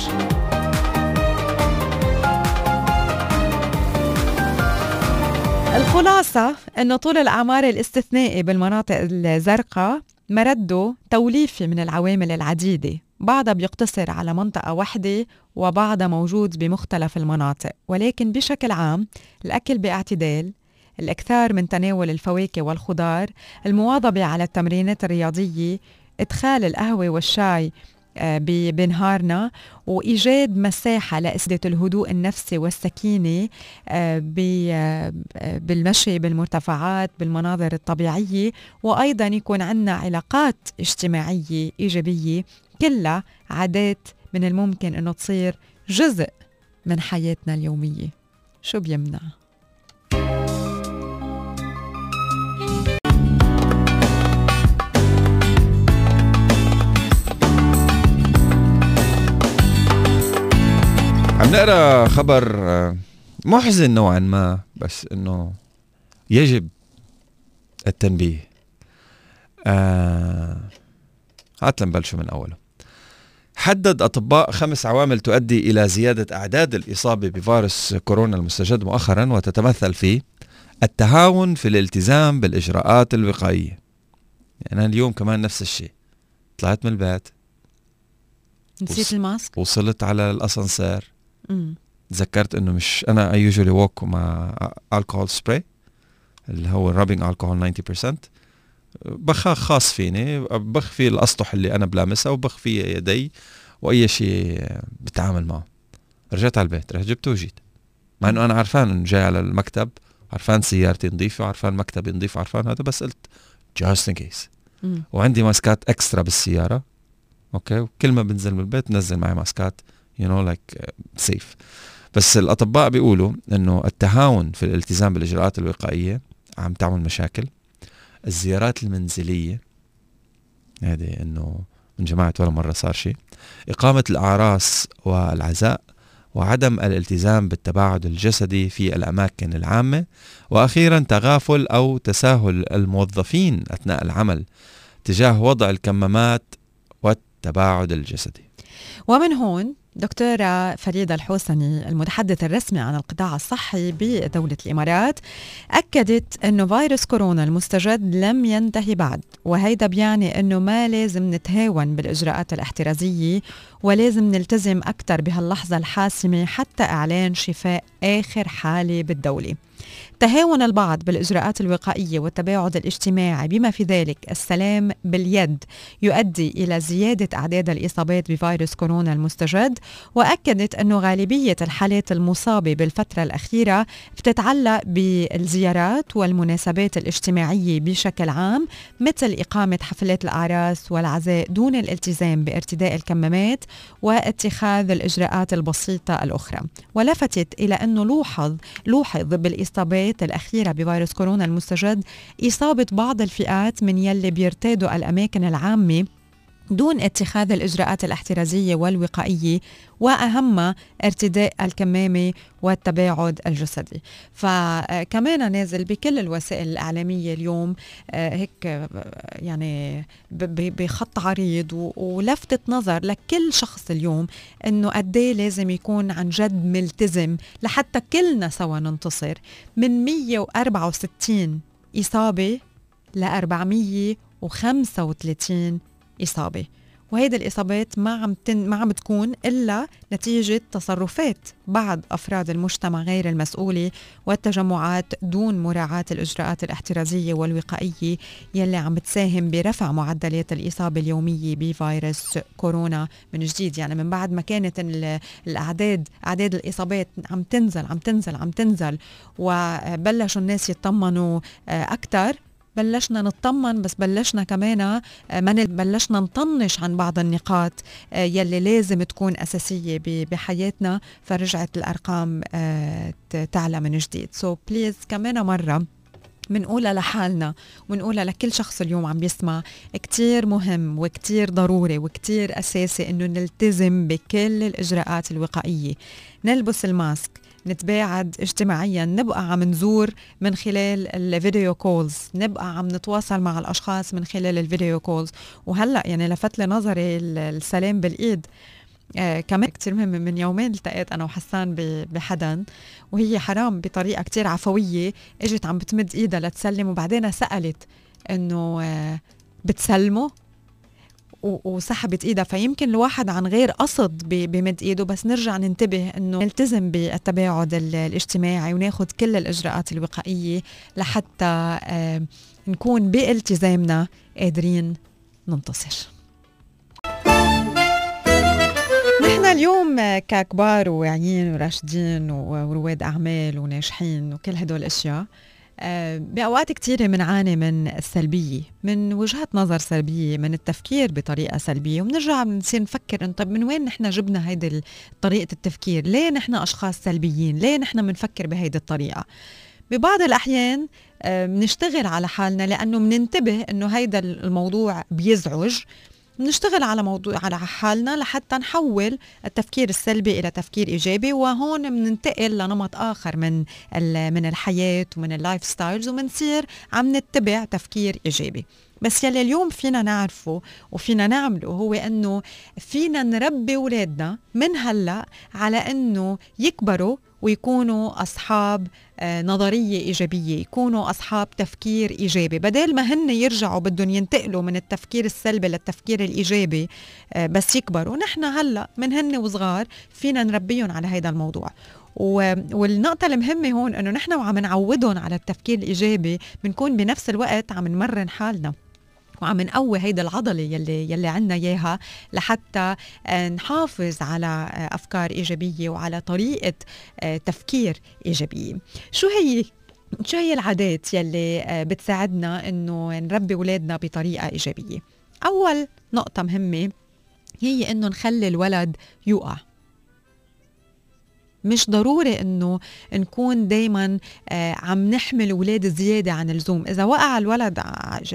الخلاصة أنه طول الأعمار الاستثنائي بالمناطق الزرقاء مرده توليفي من العوامل العديدة بعضها بيقتصر على منطقة واحدة وبعضها موجود بمختلف المناطق ولكن بشكل عام الأكل باعتدال الإكثار من تناول الفواكه والخضار المواظبة على التمرينات الرياضية إدخال القهوة والشاي آه، بنهارنا وإيجاد مساحة لاسده الهدوء النفسي والسكينة آه، آه، بالمشي بالمرتفعات بالمناظر الطبيعية وأيضا يكون عندنا علاقات اجتماعية إيجابية كلها عادات من الممكن إنه تصير جزء من حياتنا اليومية. شو بيمنع؟ عم نقرأ خبر آه، محزن نوعا ما بس إنه يجب التنبيه. آه هات لنبلشوا من أوله. حدد أطباء خمس عوامل تؤدي إلى زيادة أعداد الإصابة بفيروس كورونا المستجد مؤخرا وتتمثل في التهاون في الالتزام بالإجراءات الوقائية. يعني أنا اليوم كمان نفس الشيء. طلعت من البيت. نسيت ال mask؟ وصلت على الأسانسير. مم. تذكرت إنه مش أنا I usually walk مع ال alcohol spray اللي هو ال rubbing alcohol 90% بخاخ خاص فيني بخ فيه الأسطح اللي أنا بلامسها وبخ فيه يدي وأي شيء بتعامل معه. رجعت على البيت رحت جبته وجيت. مع إنه أنا عرفان إنه جاي على المكتب عرفان سيارتي نظيفة وعرفان مكتبي نظيف وعرفان هذا بس قلت just in case. وعندي ماسكات extra بالسيارة okay؟ وكل ما بنزل من البيت نزل معي ماسكات you know like safe بس الأطباء بيقولوا إنه التهاون في الالتزام بالإجراءات الوقائية عم تعمل مشاكل. الزيارات المنزلية هذه إنه من جماعة ولا مرة صار شيء. إقامة الأعراس والعزاء وعدم الالتزام بالتباعد الجسدي في الأماكن العامة. وأخيرا تغافل أو تساهل الموظفين أثناء العمل تجاه وضع الكمامات والتباعد الجسدي. ومن هون دكتورة فريدة الحوسني المتحدث الرسمي عن القطاع الصحي بدولة الإمارات أكدت أنه فيروس كورونا المستجد لم ينتهي بعد وهيدا بيعني أنه ما لازم نتهاون بالإجراءات الاحترازية ولازم نلتزم أكثر بهاللحظة الحاسمة حتى إعلان شفاء آخر حالة بالدولة. تهاون البعض بالإجراءات الوقائية والتباعد الاجتماعي. بما في ذلك السلام باليد يؤدي إلى زيادة أعداد الإصابات بفيروس كورونا المستجد وأكدت أن غالبية الحالات المصابة بالفترة الأخيرة بتتعلق بالزيارات والمناسبات الاجتماعية بشكل عام مثل إقامة حفلات الأعراس والعزاء دون الالتزام بارتداء الكمامات واتخاذ الإجراءات البسيطة الأخرى. ولفتت إلى أنه لوحظ لوحظ بالإصابات الأخيرة بفيروس كورونا المستجد إصابة بعض الفئات من يلي بيرتادوا الأماكن العامة دون اتخاذ الإجراءات الاحترازية والوقائية وأهمها ارتداء الكمامة والتباعد الجسدي. فكمان نازل بكل الوسائل الإعلامية اليوم آه، هيك آه، يعني بخط عريض و- ولفتة نظر لكل شخص اليوم إنه قد إيه لازم يكون عن جد ملتزم لحتى كلنا سوا ننتصر. من 164 إصابة ل 435 إصابة وهيدي الإصابات ما عم تن ما عم تكون إلا نتيجة تصرفات بعض أفراد المجتمع غير المسؤولة والتجمعات دون مراعاة الإجراءات الاحترازية والوقائية يلي عم بتساهم برفع معدلات الإصابة اليومية بفيروس كورونا من جديد. يعني من بعد ما كانت ال- الأعداد أعداد الإصابات عم تنزل عم تنزل عم تنزل وبلشوا الناس يطمنوا أكثر بلشنا نطمن بس بلشنا كمان آه، ما بلشنا نطنش عن بعض النقاط آه، يلي لازم تكون أساسية بحياتنا فرجعت الأرقام آه، تعلى من جديد. so so please كمان مرة منقولها لحالنا ونقولها لكل شخص اليوم عم بيسمع كتير مهم وكتير ضروري وكتير أساسي إنه نلتزم بكل الإجراءات الوقائية. نلبس ال mask نتباعد اجتماعيا نبقى عم نزور من خلال ال video calls نبقى عم نتواصل مع الأشخاص من خلال ال video calls وهلأ يعني لفت لي نظري ال- السلام بالإيد. آه كمان كتير مهم من يومين التقيت أنا وحسان بحدا وهي حرام بطريقة كتير عفوية إجت عم بتمد إيدها لتسلم وبعدين سألت إنه آه بتسلمه؟ و- وسحبت إيدها. فيمكن الواحد عن غير قصد بمد إيده بس نرجع ننتبه إنه نلتزم بالتباعد ال- الاجتماعي وناخد كل الإجراءات الوقائية لحتى نكون بالتزامنا قادرين ننتصر. نحن اليوم ككبار وواعيين وراشدين ورواد أعمال وناجحين وكل هدول الاشياء بأوقات كتيرة منعاني من السلبية من وجهات نظر سلبية من التفكير بطريقة سلبية وبنرجع بنصير نفكر إنه طب من وين نحن جبنا هيدي طريقة التفكير؟ ليه نحن أشخاص سلبيين؟ ليه نحن بنفكر بهيدي الطريقة؟ ببعض الأحيان آه، بنشتغل على حالنا لأنه بننتبه أنه هيدا الموضوع بيزعج بنشتغل على موضوع على حالنا لحتى نحول التفكير السلبي إلى تفكير إيجابي وهون بننتقل لنمط آخر من من الحياة ومن ال lifestyles وبنصير عم نتبع تفكير إيجابي. بس يلي اليوم فينا نعرفه وفينا نعمله هو إنه فينا نربي أولادنا من هلأ على إنه يكبروا ويكونوا أصحاب آه، نظرية إيجابية يكونوا أصحاب تفكير إيجابي. بدل ما هن يرجعوا بدهم ينتقلوا من التفكير السلبي للتفكير الإيجابي آه، بس يكبروا. نحن هلأ من هن وصغار فينا نربيهم على هذا الموضوع. والنقطة المهمة هون إنه نحن وعم نعودهم على التفكير الإيجابي بنكون بنفس الوقت عم نمرن حالنا. وعم نقوي هيدا العضلة يلي يلي عندنا إياها لحتى آه، نحافظ على آه، أفكار إيجابية وعلى طريقة آه، تفكير إيجابية. شو هي شو هي العادات يلي بتساعدنا إنه نربي أولادنا بطريقة إيجابية؟ أول نقطة مهمة هي إنه نخلي الولد يوقع. مش ضروري إنه نكون دايما آه، عم نحمل أولاد زيادة عن اللزوم. إذا وقع الولد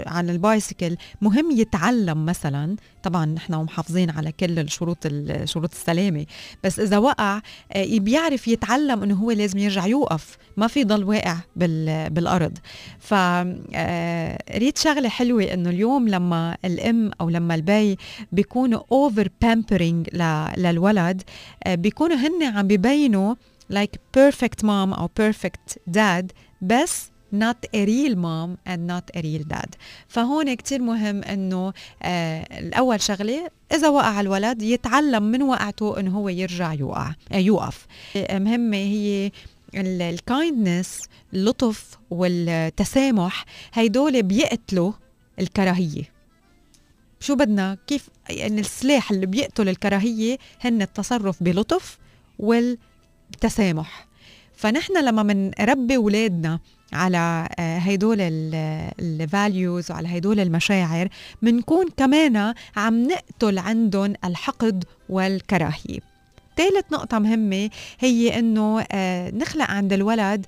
عن ال bicycle مهم يتعلم مثلا طبعا نحن محافظين على كل الشروط شروط السلامة. بس إذا وقع آه، بيعرف يتعلم إنه هو لازم يرجع يوقف. ما في ضل واقع بالأرض. ف آه، ريت شغلة حلوة إنه اليوم لما الأم أو لما البي بيكونوا over pampering للولد بيكونوا هن عم ببينوا like perfect mom أو perfect dad بس not a real mom and not a real dad. فهون كتير مهم إنه آه الأول شغلة إذا وقع الولد يتعلم من وقعته إنه هو يرجع يوقع آه يوقف. آه مهمة هي ال kindness اللطف والتسامح هيدول بيقتلوا الكراهية. شو بدنا؟ كيف؟ يعني السلاح اللي بيقتل الكراهية هن التصرف بلطف والتسامح. فنحن لما بنربي اولادنا على آه، هيدول الفاليوز وعلى هيدول المشاعر بنكون كمان عم نقتل عندهم الحقد والكراهية. ثالث نقطة مهمة هي إنه آه، نخلق عند الولد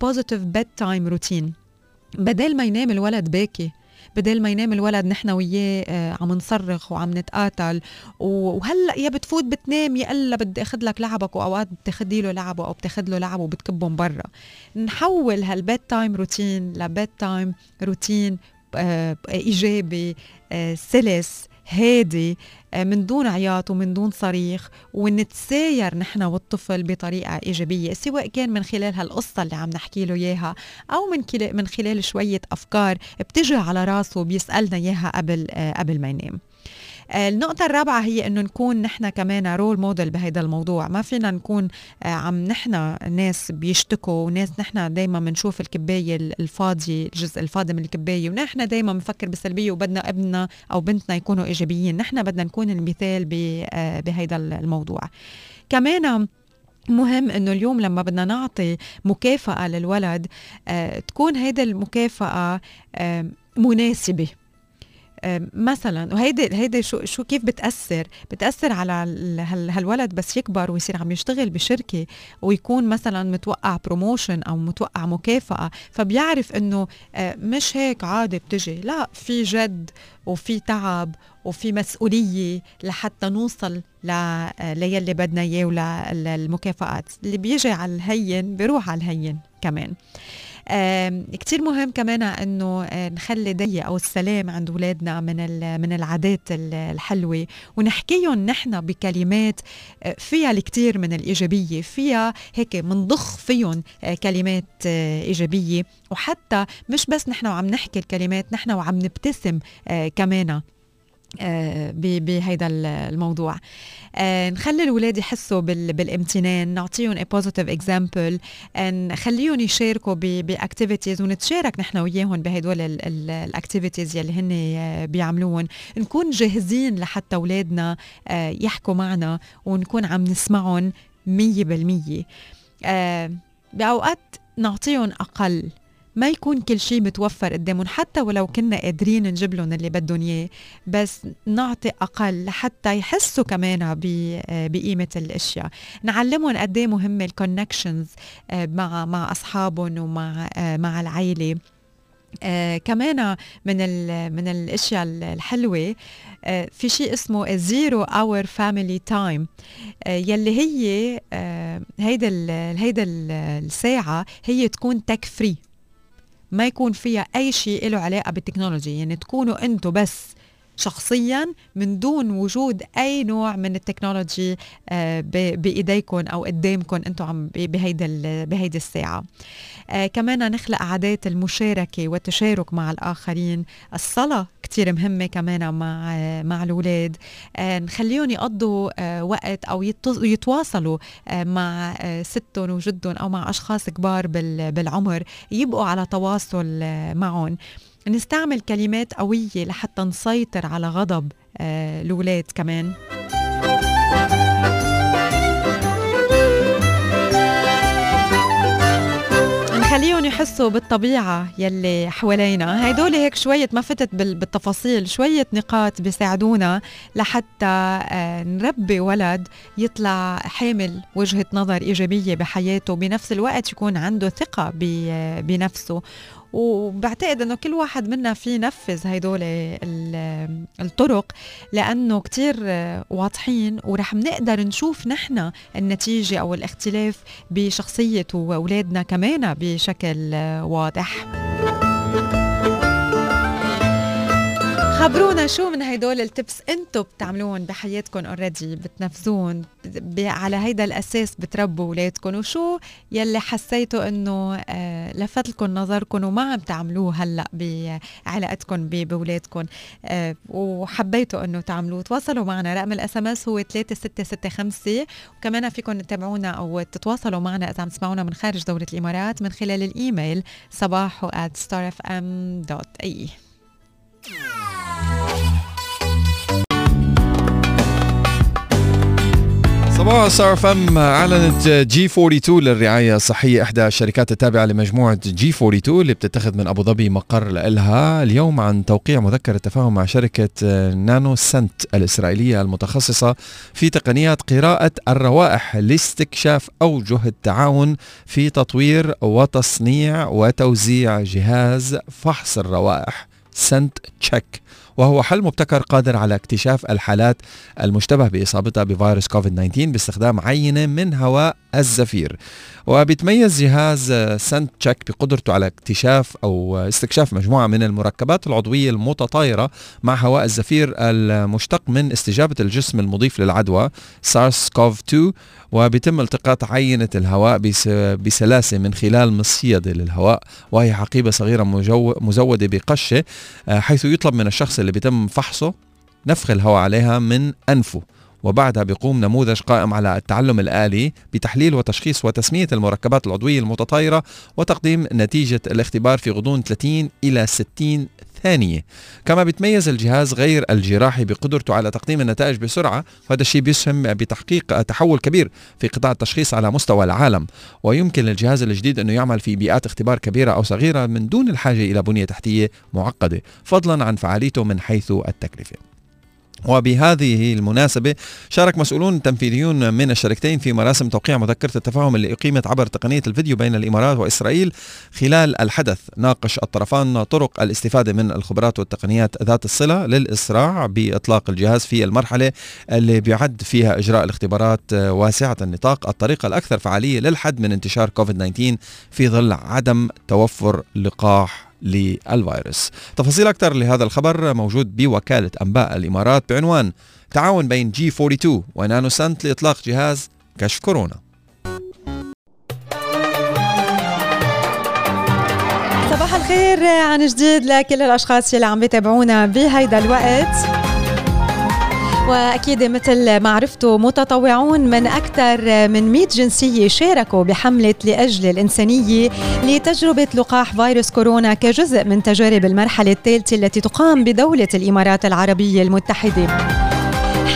positive bedtime routine بدل ما ينام الولد باكي بدل ما ينام الولد نحن وياه آه، عم نصرخ وعم نتقاتل. وهلأ يا بتفوت بتنام يا إلا بدي أخذ لك لعبك وأوقات بتاخذي له لعبه أو بتاخذ له لعبه وبتكبهم برا. نحول هال bedtime routine ل bedtime routine إيجابي آه، سلس هادي آه، من دون عياط ومن دون صريخ ونتساير نحن والطفل بطريقة إيجابية سواء كان من خلال هالقصة اللي عم نحكي له إياها أو من من خلال شوية أفكار بتجي على راسه بيسألنا إياها قبل آه، قبل ما ينام. آه، النقطة الرابعة هي إنه نكون نحن كمان رول موديل بهذا الموضوع، ما فينا نكون آه، عم نحن ناس بيشتكوا وناس نحن دائما بنشوف الكباية الفاضية الجزء الفاضي من الكباية ونحن دائما بنفكر بالسلبية وبدنا ابننا أو بنتنا يكونوا إيجابيين، نحن بدنا نكون المثال آه، بهذا الموضوع. كمان مهم إنه اليوم لما بدنا نعطي مكافأة للولد تكون هيدا المكافأة مناسبة. مثلا وهيدي هيدي شو شو كيف بتأثر؟ بتأثر على هالولد بس يكبر ويصير عم يشتغل بشركة ويكون مثلا متوقع بروموشن أو متوقع مكافأة فبيعرف إنه آه، مش هيك عادي بتجي. لا في جد وفي تعب وفي مسؤولية لحتى نوصل آه، ليلي بدنا إياه وللمكافآت اللي بيجي على الهين بيروح على الهين كمان. كتير مهم كمان إنه آه، نخلي دي أو السلام عند اولادنا من من العادات الحلوة. ونحكيهم نحن بكلمات آه، فيها الكثير من الإيجابية. فيها هيك منضخ فيهم آه، كلمات إيجابية. وحتى مش بس نحن وعم نحكي الكلمات نحن وعم نبتسم كمان. بهيدا الموضوع. آه، نخلي الاولاد يحسوا بالامتنان نعطيهم a positive example نخليهم يشاركوا ب activities ونتشارك نحن وياهم بهدول ال activities يلي هن آه، بيعملوهم نكون جاهزين لحتى اولادنا آه، يحكوا معنا ونكون عم نسمعهم مية بالمية. بأوقات نعطيهم أقل. ما يكون كل شيء متوفر قدامهم حتى ولو كنا قادرين نجيب لهم اللي بدهم إياه بس نعطي أقل لحتى يحسوا كمان بقيمة الأشياء. نعلمهم قد إيه مهمه ال connections آه، مع مع أصحابهم ومع آه، مع العائله آه كمان من من الأشياء الحلوة آه في شيء اسمه zero hour family time يلي هي آه هيدا هيدا ال الساعة هي تكون tech free ما يكون فيها أي شيء له علاقة بال technology يعني تكونوا أنتم بس شخصيا من دون وجود أي نوع من التكنولوجي آه، بإيديكم أو قدامكم أنتم عم بهيدا بهيدي الساعة. آه كمان نخلق عادات المشاركة والتشارك مع الآخرين. الصلاة كتير مهمة كمان مع مع الاولاد آه نخليهم يقضوا آه وقت أو يتواصلوا آه مع ستهم وجدهم أو مع أشخاص كبار بالعمر يبقوا على تواصل معهم. نستعمل كلمات قوية لحتى نسيطر على غضب الأولاد كمان. نخليهم يحسوا بالطبيعة يلي حوالينا. هيدول هيك شوية ما فتت بالتفاصيل شوية نقاط بيساعدونا لحتى آه، نربي ولد يطلع حامل وجهة نظر إيجابية بحياته بنفس الوقت يكون عنده ثقة بنفسه. وبعتقد إنه كل واحد منا في ينفذ هدول الطرق لأنه كتير واضحين ورح نقدر نشوف نحن النتيجة أو الاختلاف بشخصية وأولادنا كمان بشكل واضح. خبرونا شو من هدول ال tips أنتم بتعملون بحياتكم already بتنفذون على هيدا الأساس بتربوا اولادكم وشو يلي حسيتوا إنه آه لفت لكم نظركم وما عم تعملوه هلأ بعلاقتكم باولادكم آه وحبيتوا إنه تعملوه. تواصلوا معنا. رقم ال SMS هو 3665 وكمان فيكم تتابعونا أو تتواصلوا معنا إذا عم تسمعونا من خارج دولة الإمارات من خلال الإيميل صباحو starfm.ae صباح صار فم اعلنت جي 42 للرعاية الصحية إحدى الشركات التابعة لمجموعة جي 42 اللي بتتخذ من أبو ظبي مقر لها اليوم عن توقيع مذكرة تفاهم مع شركة نانو سنت الإسرائيلية المتخصصة في تقنيات قراءة الروائح لاستكشاف أوجه التعاون في تطوير وتصنيع وتوزيع جهاز فحص الروائح. سنت تشيك. وهو حل مبتكر قادر على اكتشاف الحالات المشتبه بإصابتها بفيروس كوفيد 19 باستخدام عينة من هواء الزفير. وبيتميز جهاز سنت تشيك بقدرته على اكتشاف أو استكشاف مجموعة من المركبات العضوية المتطايرة مع هواء الزفير المشتق من استجابة الجسم المضيف للعدوى سارس كوف 2 وبيتم التقاط عينة الهواء بسلاسة من خلال مصيدة للهواء وهي حقيبة صغيرة مزودة بقشة حيث يطلب من الشخص اللي بيتم فحصه نفخ الهواء عليها من أنفه. وبعدها بيقوم نموذج قائم على التعلم الآلي بتحليل وتشخيص وتسمية المركبات العضوية المتطايرة وتقديم نتيجة الاختبار في غضون 30 إلى 60 ثانية. كما بيتميز الجهاز غير الجراحي بقدرته على تقديم النتائج بسرعة وهذا الشيء بيسهم بتحقيق تحول كبير في قطاع التشخيص على مستوى العالم. ويمكن للجهاز الجديد أنه يعمل في بيئات اختبار كبيرة أو صغيرة من دون الحاجة إلى بنية تحتية معقدة. فضلا عن فعاليته من حيث التكلفة. وبهذه المناسبة شارك مسؤولون تنفيذيون من الشركتين في مراسم توقيع مذكرة التفاهم اللي أقيمت عبر تقنية الفيديو بين الإمارات وإسرائيل خلال الحدث. ناقش الطرفان طرق الاستفادة من الخبرات والتقنيات ذات الصلة للإسراع بإطلاق الجهاز في المرحلة اللي بيعد فيها إجراء الاختبارات واسعة النطاق الطريقة الأكثر فعالية للحد من انتشار كوفيد 19 في ظل عدم توفر لقاح للفيروس. تفاصيل أكثر لهذا الخبر موجود بوكالة أنباء الإمارات بعنوان تعاون بين جي 42 ونانو سنت لإطلاق جهاز كشف كورونا. صباح الخير عن جديد لكل الأشخاص اللي عم بيتابعونا بهيدا الوقت. وأكيد مثل ما عرفتوا متطوعون من أكثر من 100 جنسيه شاركوا بحملة لأجل الإنسانية لتجربة لقاح فيروس كورونا كجزء من تجارب المرحلة الثالثة التي تقام بدولة الإمارات العربية المتحدة.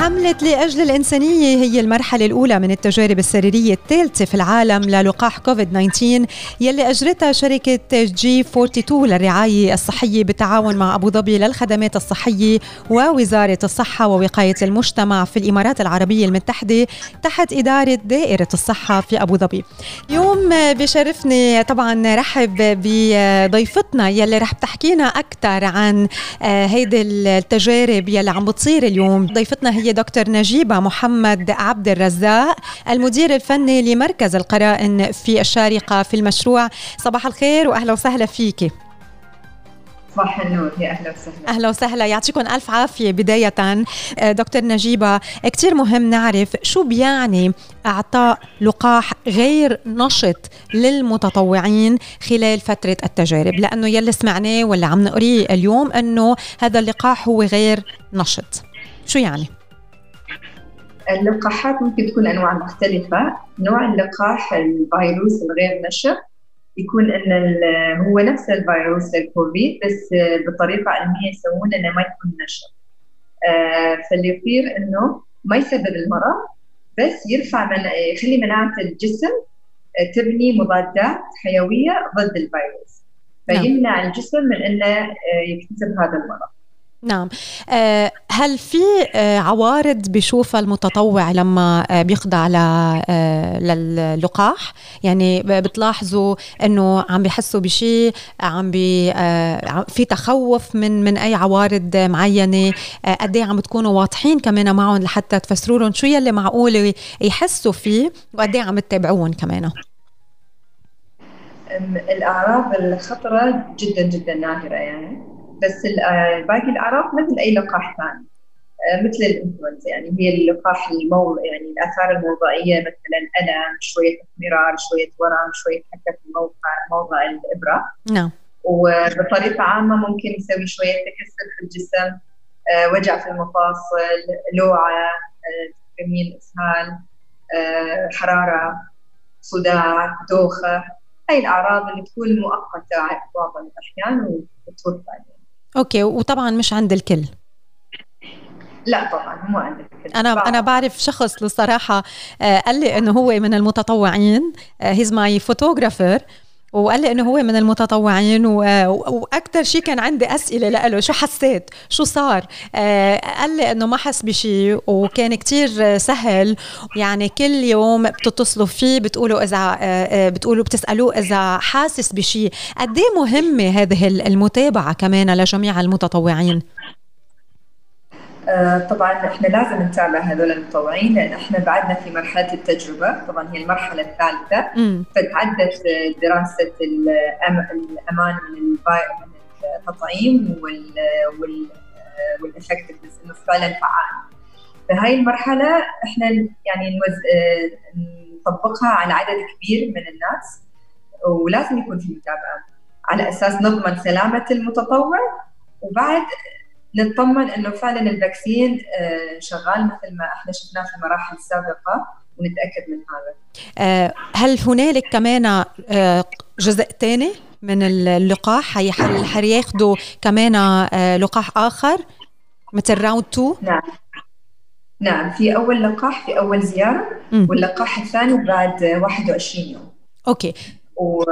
حملة لأجل الإنسانية هي المرحلة الأولى من التجارب السريرية الثالثة في العالم للقاح كوفيد 19 يلي أجرتها شركة جي 42 للرعاية الصحية بالتعاون مع أبو ظبي للخدمات الصحية ووزارة الصحة ووقاية المجتمع في الإمارات العربية المتحدة تحت إدارة دائرة الصحة في أبو ظبي. اليوم بشرفني طبعا رحب بضيفتنا يلي رح تحكينا أكثر عن آه، هيدي التجارب يلي عم بتصير اليوم. ضيفتنا هي دكتور نجيبة محمد عبد الرزاق المدير الفني لمركز القرائن في الشارقة في المشروع. صباح الخير وأهلا وسهلا فيكي صباح النور يا أهلا وسهلا. أهلا وسهلا يعطيكم ألف عافية. بداية دكتور نجيبه كثير مهم نعرف شو بيعني إعطاء لقاح غير نشط للمتطوعين خلال فترة التجارب لأنه يلي سمعناه واللي عم نقريه اليوم إنه هذا اللقاح هو غير نشط. شو يعني؟ اللقاحات ممكن تكون أنواع مختلفة. نوع اللقاح الفيروس الغير نشط يكون إن هو نفس الفيروس الكوفيد بس بطريقة علميه يسوون إنه ما يكون نشط آه، فاللي يصير إنه ما يسبب المرض بس يرفع من يخلي مناعة الجسم آه، تبني مضادات حيوية ضد الفيروس. نعم. فيمنع الجسم من إنه آه، يكتسب هذا المرض. نعم. آه، هل في آه، عوارض بيشوفها المتطوع لما آه، بيخضع للقاح؟ يعني بتلاحظوا إنه عم بيحسوا بشيء عم بي في تخوف من من أي عوارض معينة؟ قد إيه عم تكونوا واضحين كمان معهم لحتى تفسروا لهم شو يلي معقول يحسوا فيه وقد إيه عم تتابعون كمان؟ الأعراض الخطرة جدا جدا نادرة يعني. بس آه، باقي الأعراض مثل أي لقاح ثاني. آه، مثل الإنفلونزا يعني هي اللقاح المو يعني الآثار الموضعية مثلا ألم شوية احمرار شوية ورم شوية حكه في موقع موضع الإبرة. نعم. وبطريقة عامة ممكن يسوي شوية تكسر في الجسم آه، وجع في المفاصل لوعة تميل اسهال حرارة صداع دوخة. هاي الأعراض اللي تكون مؤقتة في بعض الأحيان وتفوت بعدين أوكي وطبعا مش عند الكل. لا طبعا مو عند الكل. أنا. أنا بعرف شخص للصراحه آه، قال لي إنه هو من المتطوعين he's my photographer وقال لي إنه هو من المتطوعين وأكثر شيء كان عندي أسئلة له شو حسيت؟ شو صار؟ آه قال لي إنه ما حس بشيء وكان كتير سهل. يعني كل يوم بتتصلوا فيه بتقولوا إذا آه, آه، بتقولوا بتسألوه إذا حاسس بشيء قد إيه مهمة هذه المتابعة كمان لجميع المتطوعين؟ طبعا إحنا لازم نتابع هذول المتطوعين لأن إحنا بعدنا في مرحلة التجربة. طبعا هي المرحلة الثالثة. فتعدت دراسة الأمان من التطعيم وال effectiveness إنه فعلا فعال. فهاي المرحلة إحنا يعني نوز... آه، نطبقها على عدد كبير من الناس ولازم يكون في متابعة. على أساس نضمن سلامة المتطوع وبعد نطمن إنه فعلا ال vaccine آه، شغال مثل ما إحنا شفناه في المراحل السابقة ونتأكد من هذا. آه، هل هنالك كمان آه، جزء ثاني من اللقاح؟ حياخذوا كمان لقاح آخر مثل round 2 نعم. نعم في أول لقاح في أول زيارة واللقاح الثاني بعد 21 يوم. okay. و...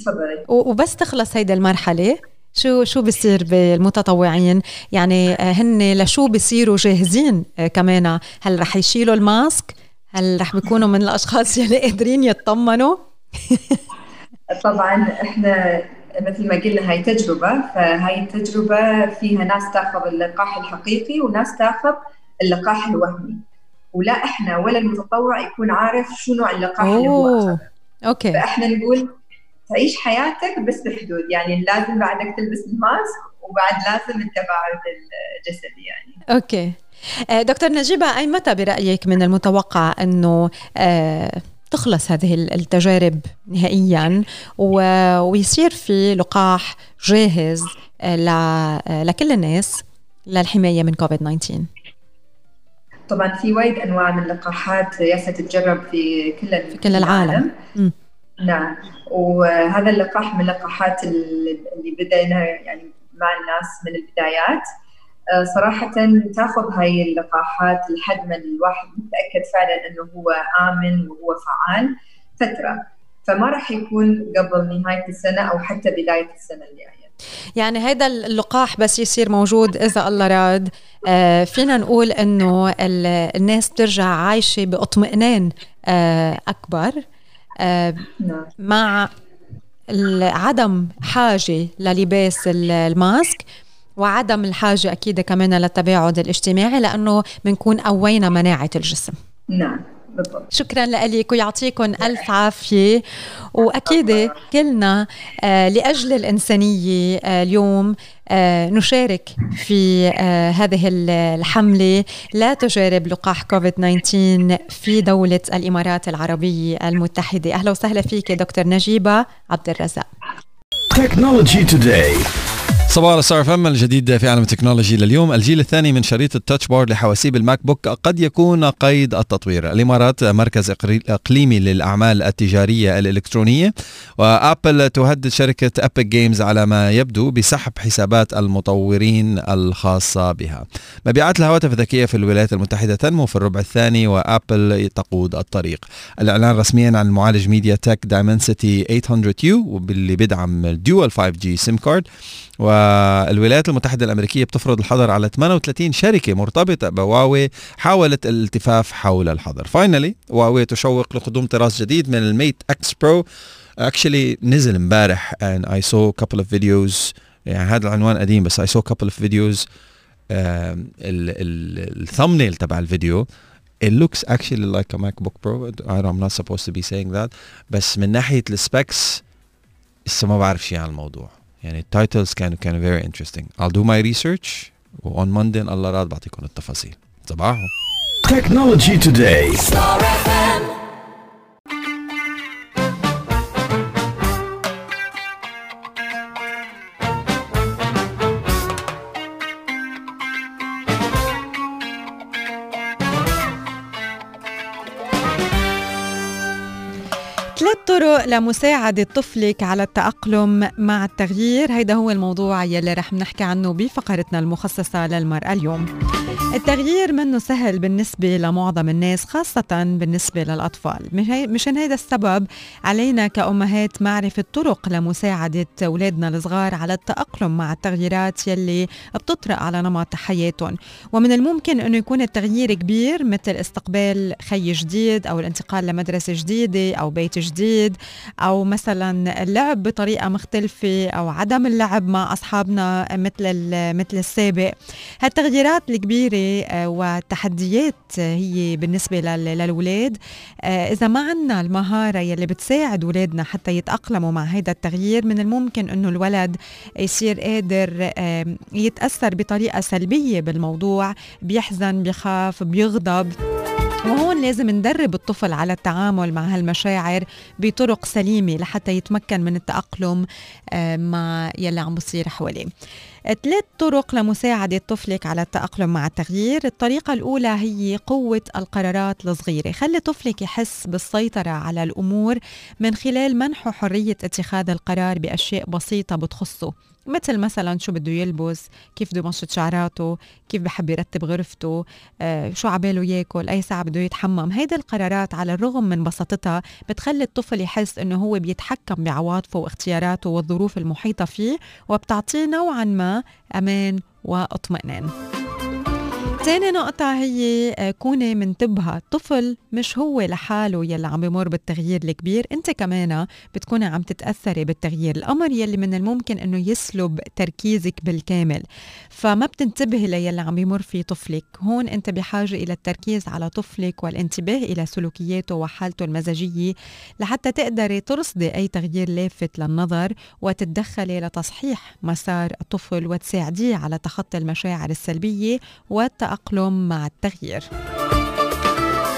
تفضلي. وبس تخلص هيدي المرحلة. شو شو بصير بالمتطوعين؟ يعني آه، هن لشو بصيروا جاهزين؟ آه، كمان هل رح يشيلوا ال mask؟ هل رح بيكونوا من الأشخاص يلي قادرين يطمنوا؟ طبعا إحنا مثل ما قلنا هاي تجربة. فهاي التجربة فيها ناس تاخذ اللقاح الحقيقي وناس تاخذ اللقاح الوهمي. ولا إحنا ولا المتطوع يكون عارف شو نوع اللقاح اللي هو أخذه. okay. فإحنا نقول تعيش حياتك بس بحدود يعني لازم بعدك تلبس ال mask وبعد لازم التباعد الجسدي يعني. أوكي. آه، دكتور نجيبة أي متى برأيك من المتوقع أنه آه، تخلص هذه التجارب نهائيا ويصير في لقاح جاهز آه، لكل الناس للحماية من كوفيد 19 طبعا في وايد أنواع من اللقاحات ياسه تتجرب في كل في كل العالم, العالم. نعم. وهذا اللقاح من اللقاحات اللي بدينا يعني مع الناس من البدايات. آه، صراحة تاخذ هاي اللقاحات لحد ما الواحد متأكد فعلا إنه هو آمن وهو فعال فترة. فما راح يكون قبل نهاية السنة أو حتى بداية السنة الجاية. يعني هذا اللقاح بس يصير موجود إذا الله راد. آه فينا نقول إنه الناس بترجع عايشة بأطمئنان آه نعم. مع عدم حاجة للباس الماسك وعدم الحاجة أكيد كمان للتباعد الاجتماعي لأنه بنكون قوينا مناعة الجسم. نعم. بالضبط. شكرا لك ويعطيكم ألف عافية. وأكيد كلنا آه لأجل الإنسانية آه اليوم آه نشارك في هذه الحملة. لا تجارب لقاح كوفيد 19 في دولة الإمارات العربية المتحدة. أهلا وسهلا فيك دكتور نجيبة عبد الرزاق Technology Today. صباحو ستار FM الجديد في عالم ال technology لليوم. الجيل الثاني من شريط ال touch board لحواسيب الماك بوك قد يكون قيد التطوير. الإمارات مركز إقليمي للأعمال التجارية الإلكترونية وأبل تهدد شركة إبيك جيمز على ما يبدو بسحب حسابات المطورين الخاصة بها. مبيعات الهواتف الذكية في الولايات المتحدة تنمو في الربع الثاني وأبل تقود الطريق. الإعلان رسميا عن معالج ميديا تك دايمنسيتي 800 يو واللي بيدعم ال dual 5G SIM card والولايات المتحدة الأمريكية بتفرض الحظر على 38 شركة مرتبطة بهواوي حاولت الالتفاف حول الحظر. finally هواوي تشوق لقدوم طراز جديد من الميت إكس برو actually نزل امبارح I saw a couple of videos. يعني هذا العنوان قديم بس I saw a couple of videos. ال thumbnail تبع الفيديو. It looks actually like a MacBook Pro. I'm not supposed to be saying that. بس من ناحية ال specs لسه ما بعرف شيء عن الموضوع. يعني التايتلز كانوا كانوا very interesting I'll do my research وon Monday الله راد بعطيكم التفاصيل صباحو Technology Today ثلاث طرق لمساعدة طفلك على التأقلم مع التغيير. هيدا هو الموضوع يلي رح نحكي عنه بفقرتنا المخصصة للمرأة اليوم. التغيير منه سهل بالنسبة لمعظم الناس خاصة بالنسبة للأطفال. مشان هيدا السبب علينا كأمهات معرفة طرق لمساعدة أولادنا الصغار على التأقلم مع التغييرات يلي بتطرأ على نمط حياتهم. ومن الممكن أنه يكون التغيير كبير مثل استقبال خي جديد أو الانتقال لمدرسة جديدة أو بيت جديد. أو مثلا اللعب بطريقة مختلفة أو عدم اللعب مع أصحابنا مثل مثل السابق. هالتغييرات الكبيرة آه، والتحديات هي بالنسبة للأولاد آه، إذا ما عنا المهارة يلي بتساعد أولادنا حتى يتأقلموا مع هذا التغيير من الممكن أنه الولد يصير قادر يتأثر بطريقة سلبية بالموضوع بيحزن بيخاف بيغضب. وهون لازم ندرب الطفل على التعامل مع هالمشاعر بطرق سليمة لحتى يتمكن من التأقلم مع يلي عم بصير حواليه. ثلاث طرق لمساعدة طفلك على التأقلم مع التغيير. الطريقة الأولى هي قوة القرارات الصغيرة. خلي طفلك يحس بالسيطرة على الأمور من خلال منحه حرية اتخاذ القرار بأشياء بسيطة بتخصه. مثل مثلا شو بده يلبس كيف بده يمشط شعراته كيف بحب يرتب غرفته آه، شو عباله ياكل أي ساعة بده يتحمم. هيدي القرارات على الرغم من بساطتها بتخلي الطفل يحس إنه هو بيتحكم بعواطفه واختياراته والظروف المحيطة فيه وبتعطيه نوعا ما أمان واطمئنان. تاني نقطة هي آه، كوني منتبهة الطفل مش هو لحاله يلي عم بمر بالتغيير الكبير انت كمان بتكوني عم تتأثري بالتغيير. الأمر يلي من الممكن إنه يسلب تركيزك بالكامل. فما بتنتبهي ليلي عم بمر فيه طفلك. هون انت بحاجة إلى التركيز على طفلك والانتباه إلى سلوكياته وحالته المزاجية لحتى تقدري ترصدي أي تغيير لافت للنظر وتتدخلي لتصحيح مسار الطفل وتساعديه على تخطي المشاعر السلبية والتأقلم مع التغيير.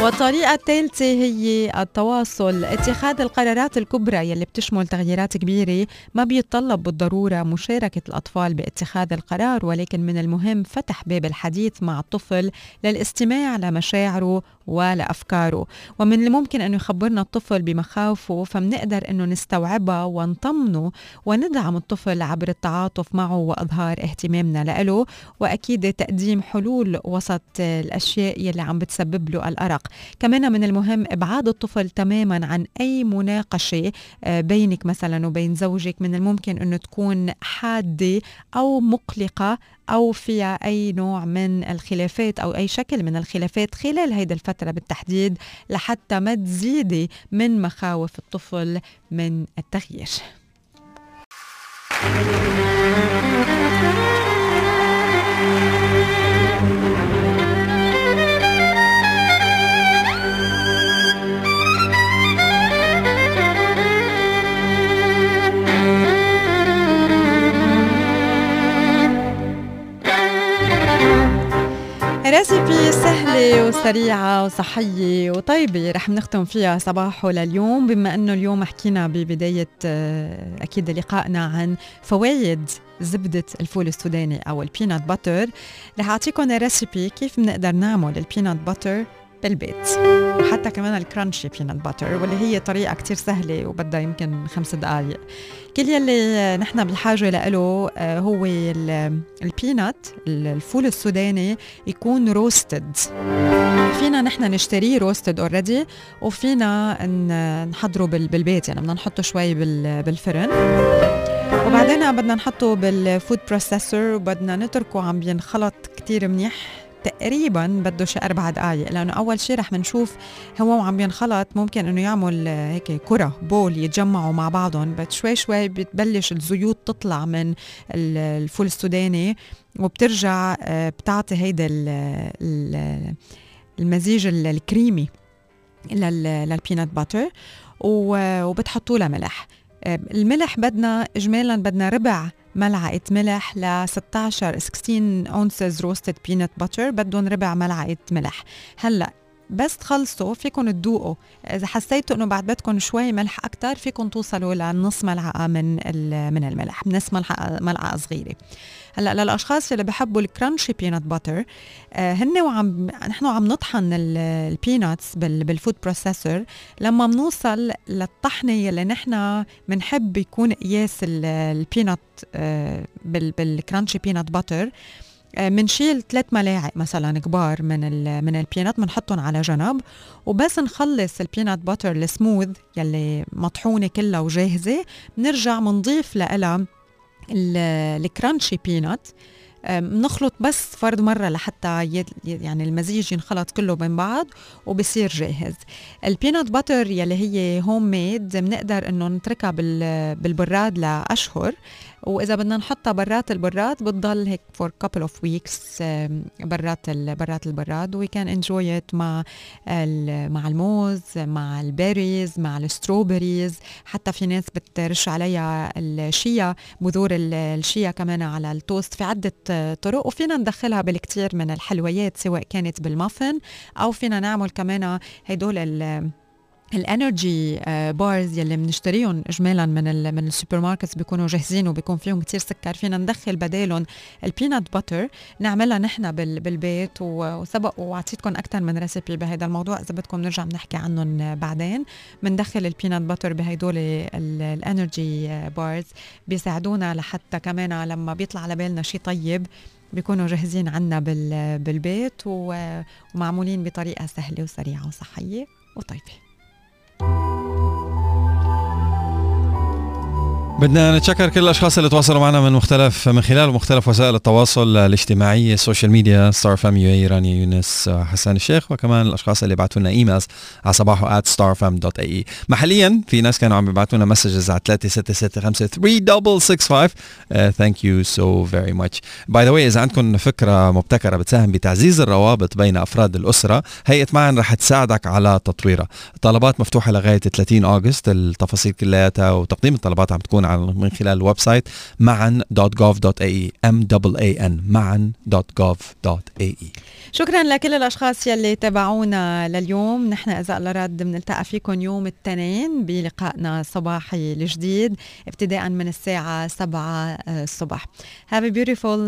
والطريقة الثالثة هي التواصل اتخاذ القرارات الكبرى يلي بتشمل تغييرات كبيرة ما بيتطلب بالضرورة مشاركة الأطفال باتخاذ القرار ولكن من المهم فتح باب الحديث مع الطفل للاستماع لمشاعره ولأفكاره. ومن الممكن أنه يخبرنا الطفل بمخاوفه فمنقدر أنه نستوعبها ونطمنه وندعم الطفل عبر التعاطف معه وإظهار اهتمامنا له وأكيد تقديم حلول وسط الأشياء يلي عم بتسبب له الأرق. كمان من المهم إبعاد الطفل تماما عن أي مناقشة آه، بينك مثلا وبين زوجك من الممكن أنه تكون حادة أو مقلقة أو فيها أي نوع من الخلافات أو أي شكل من الخلافات خلال هيدا الفترة بالتحديد لحتى ما تزيدي من مخاوف الطفل من التغيير. recipe سهلة وسريعة وصحية وطيبة رح نختم فيها صباحو لليوم. بما أنه اليوم حكينا ببداية آه، أكيد لقائنا عن فوائد زبدة الفول السوداني أو ال peanut butter رح اعطيكم recipe كيف بنقدر نعمل ال peanut butter بالبيت. وحتى كمان ال crunchy peanut butter واللي هي طريقة كتير سهلة وبدها يمكن خمس دقايق. كل يلي نحن بحاجة له آه، هو ال peanut الفول السوداني يكون roasted فينا نحن نشتريه roasted already وفينا نحضره بالبيت يعني بدنا نحطه شوي بالفرن. وبعدين بدنا نحطه بال food processor وبدنا نتركه عم بينخلط كتير منيح. تقريبا بده شي أربع دقائق لأنه أول شيء رح بنشوف هو وعم بينخلط ممكن إنه يعمل هيك كرة ball يتجمعوا مع بعضهم بس شوي شوي بتبلش الزيوت تطلع من الفول السوداني وبترجع آه، بتعطي هيدا المزيج الكريمي لل peanut butter وبتحطوا لها ملح آه، الملح بدنا اجمالا بدنا ربع ملعقة ملح ل 16 16 ounces roasted peanut butter بدهم ربع ملعقة ملح. هلأ بس تخلصوا فيكم تذوقوا إذا حسيتوا إنه بعد بدكم شوي ملح أكثر فيكم توصلوا لنص ملعقة من من الملح نص ملعقه ملعقة صغيرة. هلأ للأشخاص اللي بحبوا ال crunchy peanut butter هن وعم نحن عم نطحن ال peanuts بال food processor لما بنوصل للطحنة اللي نحن بنحب يكون قياس ال peanut آه، بال crunchy peanut butter بنشيل ثلاث ملاعق مثلا كبار من من ال peanut بنحطهم على جنب وبس نخلص ال peanut butter ال smooth يلي مطحونة كلها وجاهزة بنرجع بنضيف لها ال crunchy peanut. بنخلط بس فرد مرة لحتى يعني المزيج ينخلط كله بين بعض وبصير جاهز. ال peanut butter يلي هي homemade بنقدر إنه نتركها بالبراد لأشهر. وإذا بدنا نحطها برات البراد بتضل هيك for couple of weeks برات برات البراد. we can enjoy it مع مع الموز مع ال berries مع ال strawberries. حتى في ناس بترش عليها الشيا بذور الشيا كمان على التوست في عدة طرق. وفينا ندخلها بالكثير من الحلويات سواء كانت بالمافن أو فينا نعمل كمان هدول ال energy bars آه، يلي بنشتريهم اجمالا من من ال supermarkets بيكونوا جاهزين وبيكون فيهم كتير سكر. فينا ندخل بدالهم ال peanut butter نعملها نحن بالبيت وسبق وأعطيتكم أكثر من recipe بهذا الموضوع. إذا بدكم نرجع بنحكي عنهم بعدين. بندخل ال peanut butter بهدول ال energy bars بيساعدونا لحتى كمان لما بيطلع على بالنا شيء طيب بيكونوا جاهزين عنا بالبيت ومعمولين بطريقة سهلة وسريعة وصحية Bye. بدنا نتشكر كل الأشخاص اللي تواصلوا معنا من مختلف من خلال مختلف وسائل التواصل الاجتماعي ال social media ستار FM UAE رانيا يونس حسان الشيخ وكمان الأشخاص اللي بعثوا لنا emails على صباحو@starfm.ae محليا في ناس كانوا عم بيبعثوا لنا messages على 3665 thank you so very much by the way إذا عندكم فكرة مبتكرة بتساهم بتعزيز الروابط بين أفراد الأسرة هيئة معا رح تساعدك على تطويرها. الطلبات مفتوحة لغاية 30 أغسطس التفاصيل كلياتها وتقديم الطلبات عم تكون على من خلال ال website maan.gov.ae m a a n maan.gov.ae شكرا لكل الأشخاص يلي تابعونا لليوم. نحن اذا الله راد بنلتقى فيكم يوم الاثنين بلقائنا الصباحي الجديد ابتداء من الساعة 7 الصبح. Have a beautiful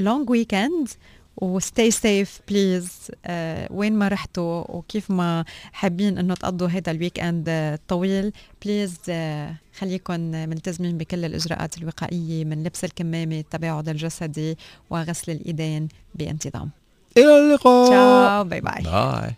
long weekend و stay safe please وين ما رحتوا وكيف ما حابين إنه تقضوا هذا ال weekend الطويل please خليكم ملتزمين بكل الإجراءات الوقائية من لبس الكمامة التباعد الجسدي وغسل الإيدين بانتظام. إلى اللقاء. ciao bye bye. Bye.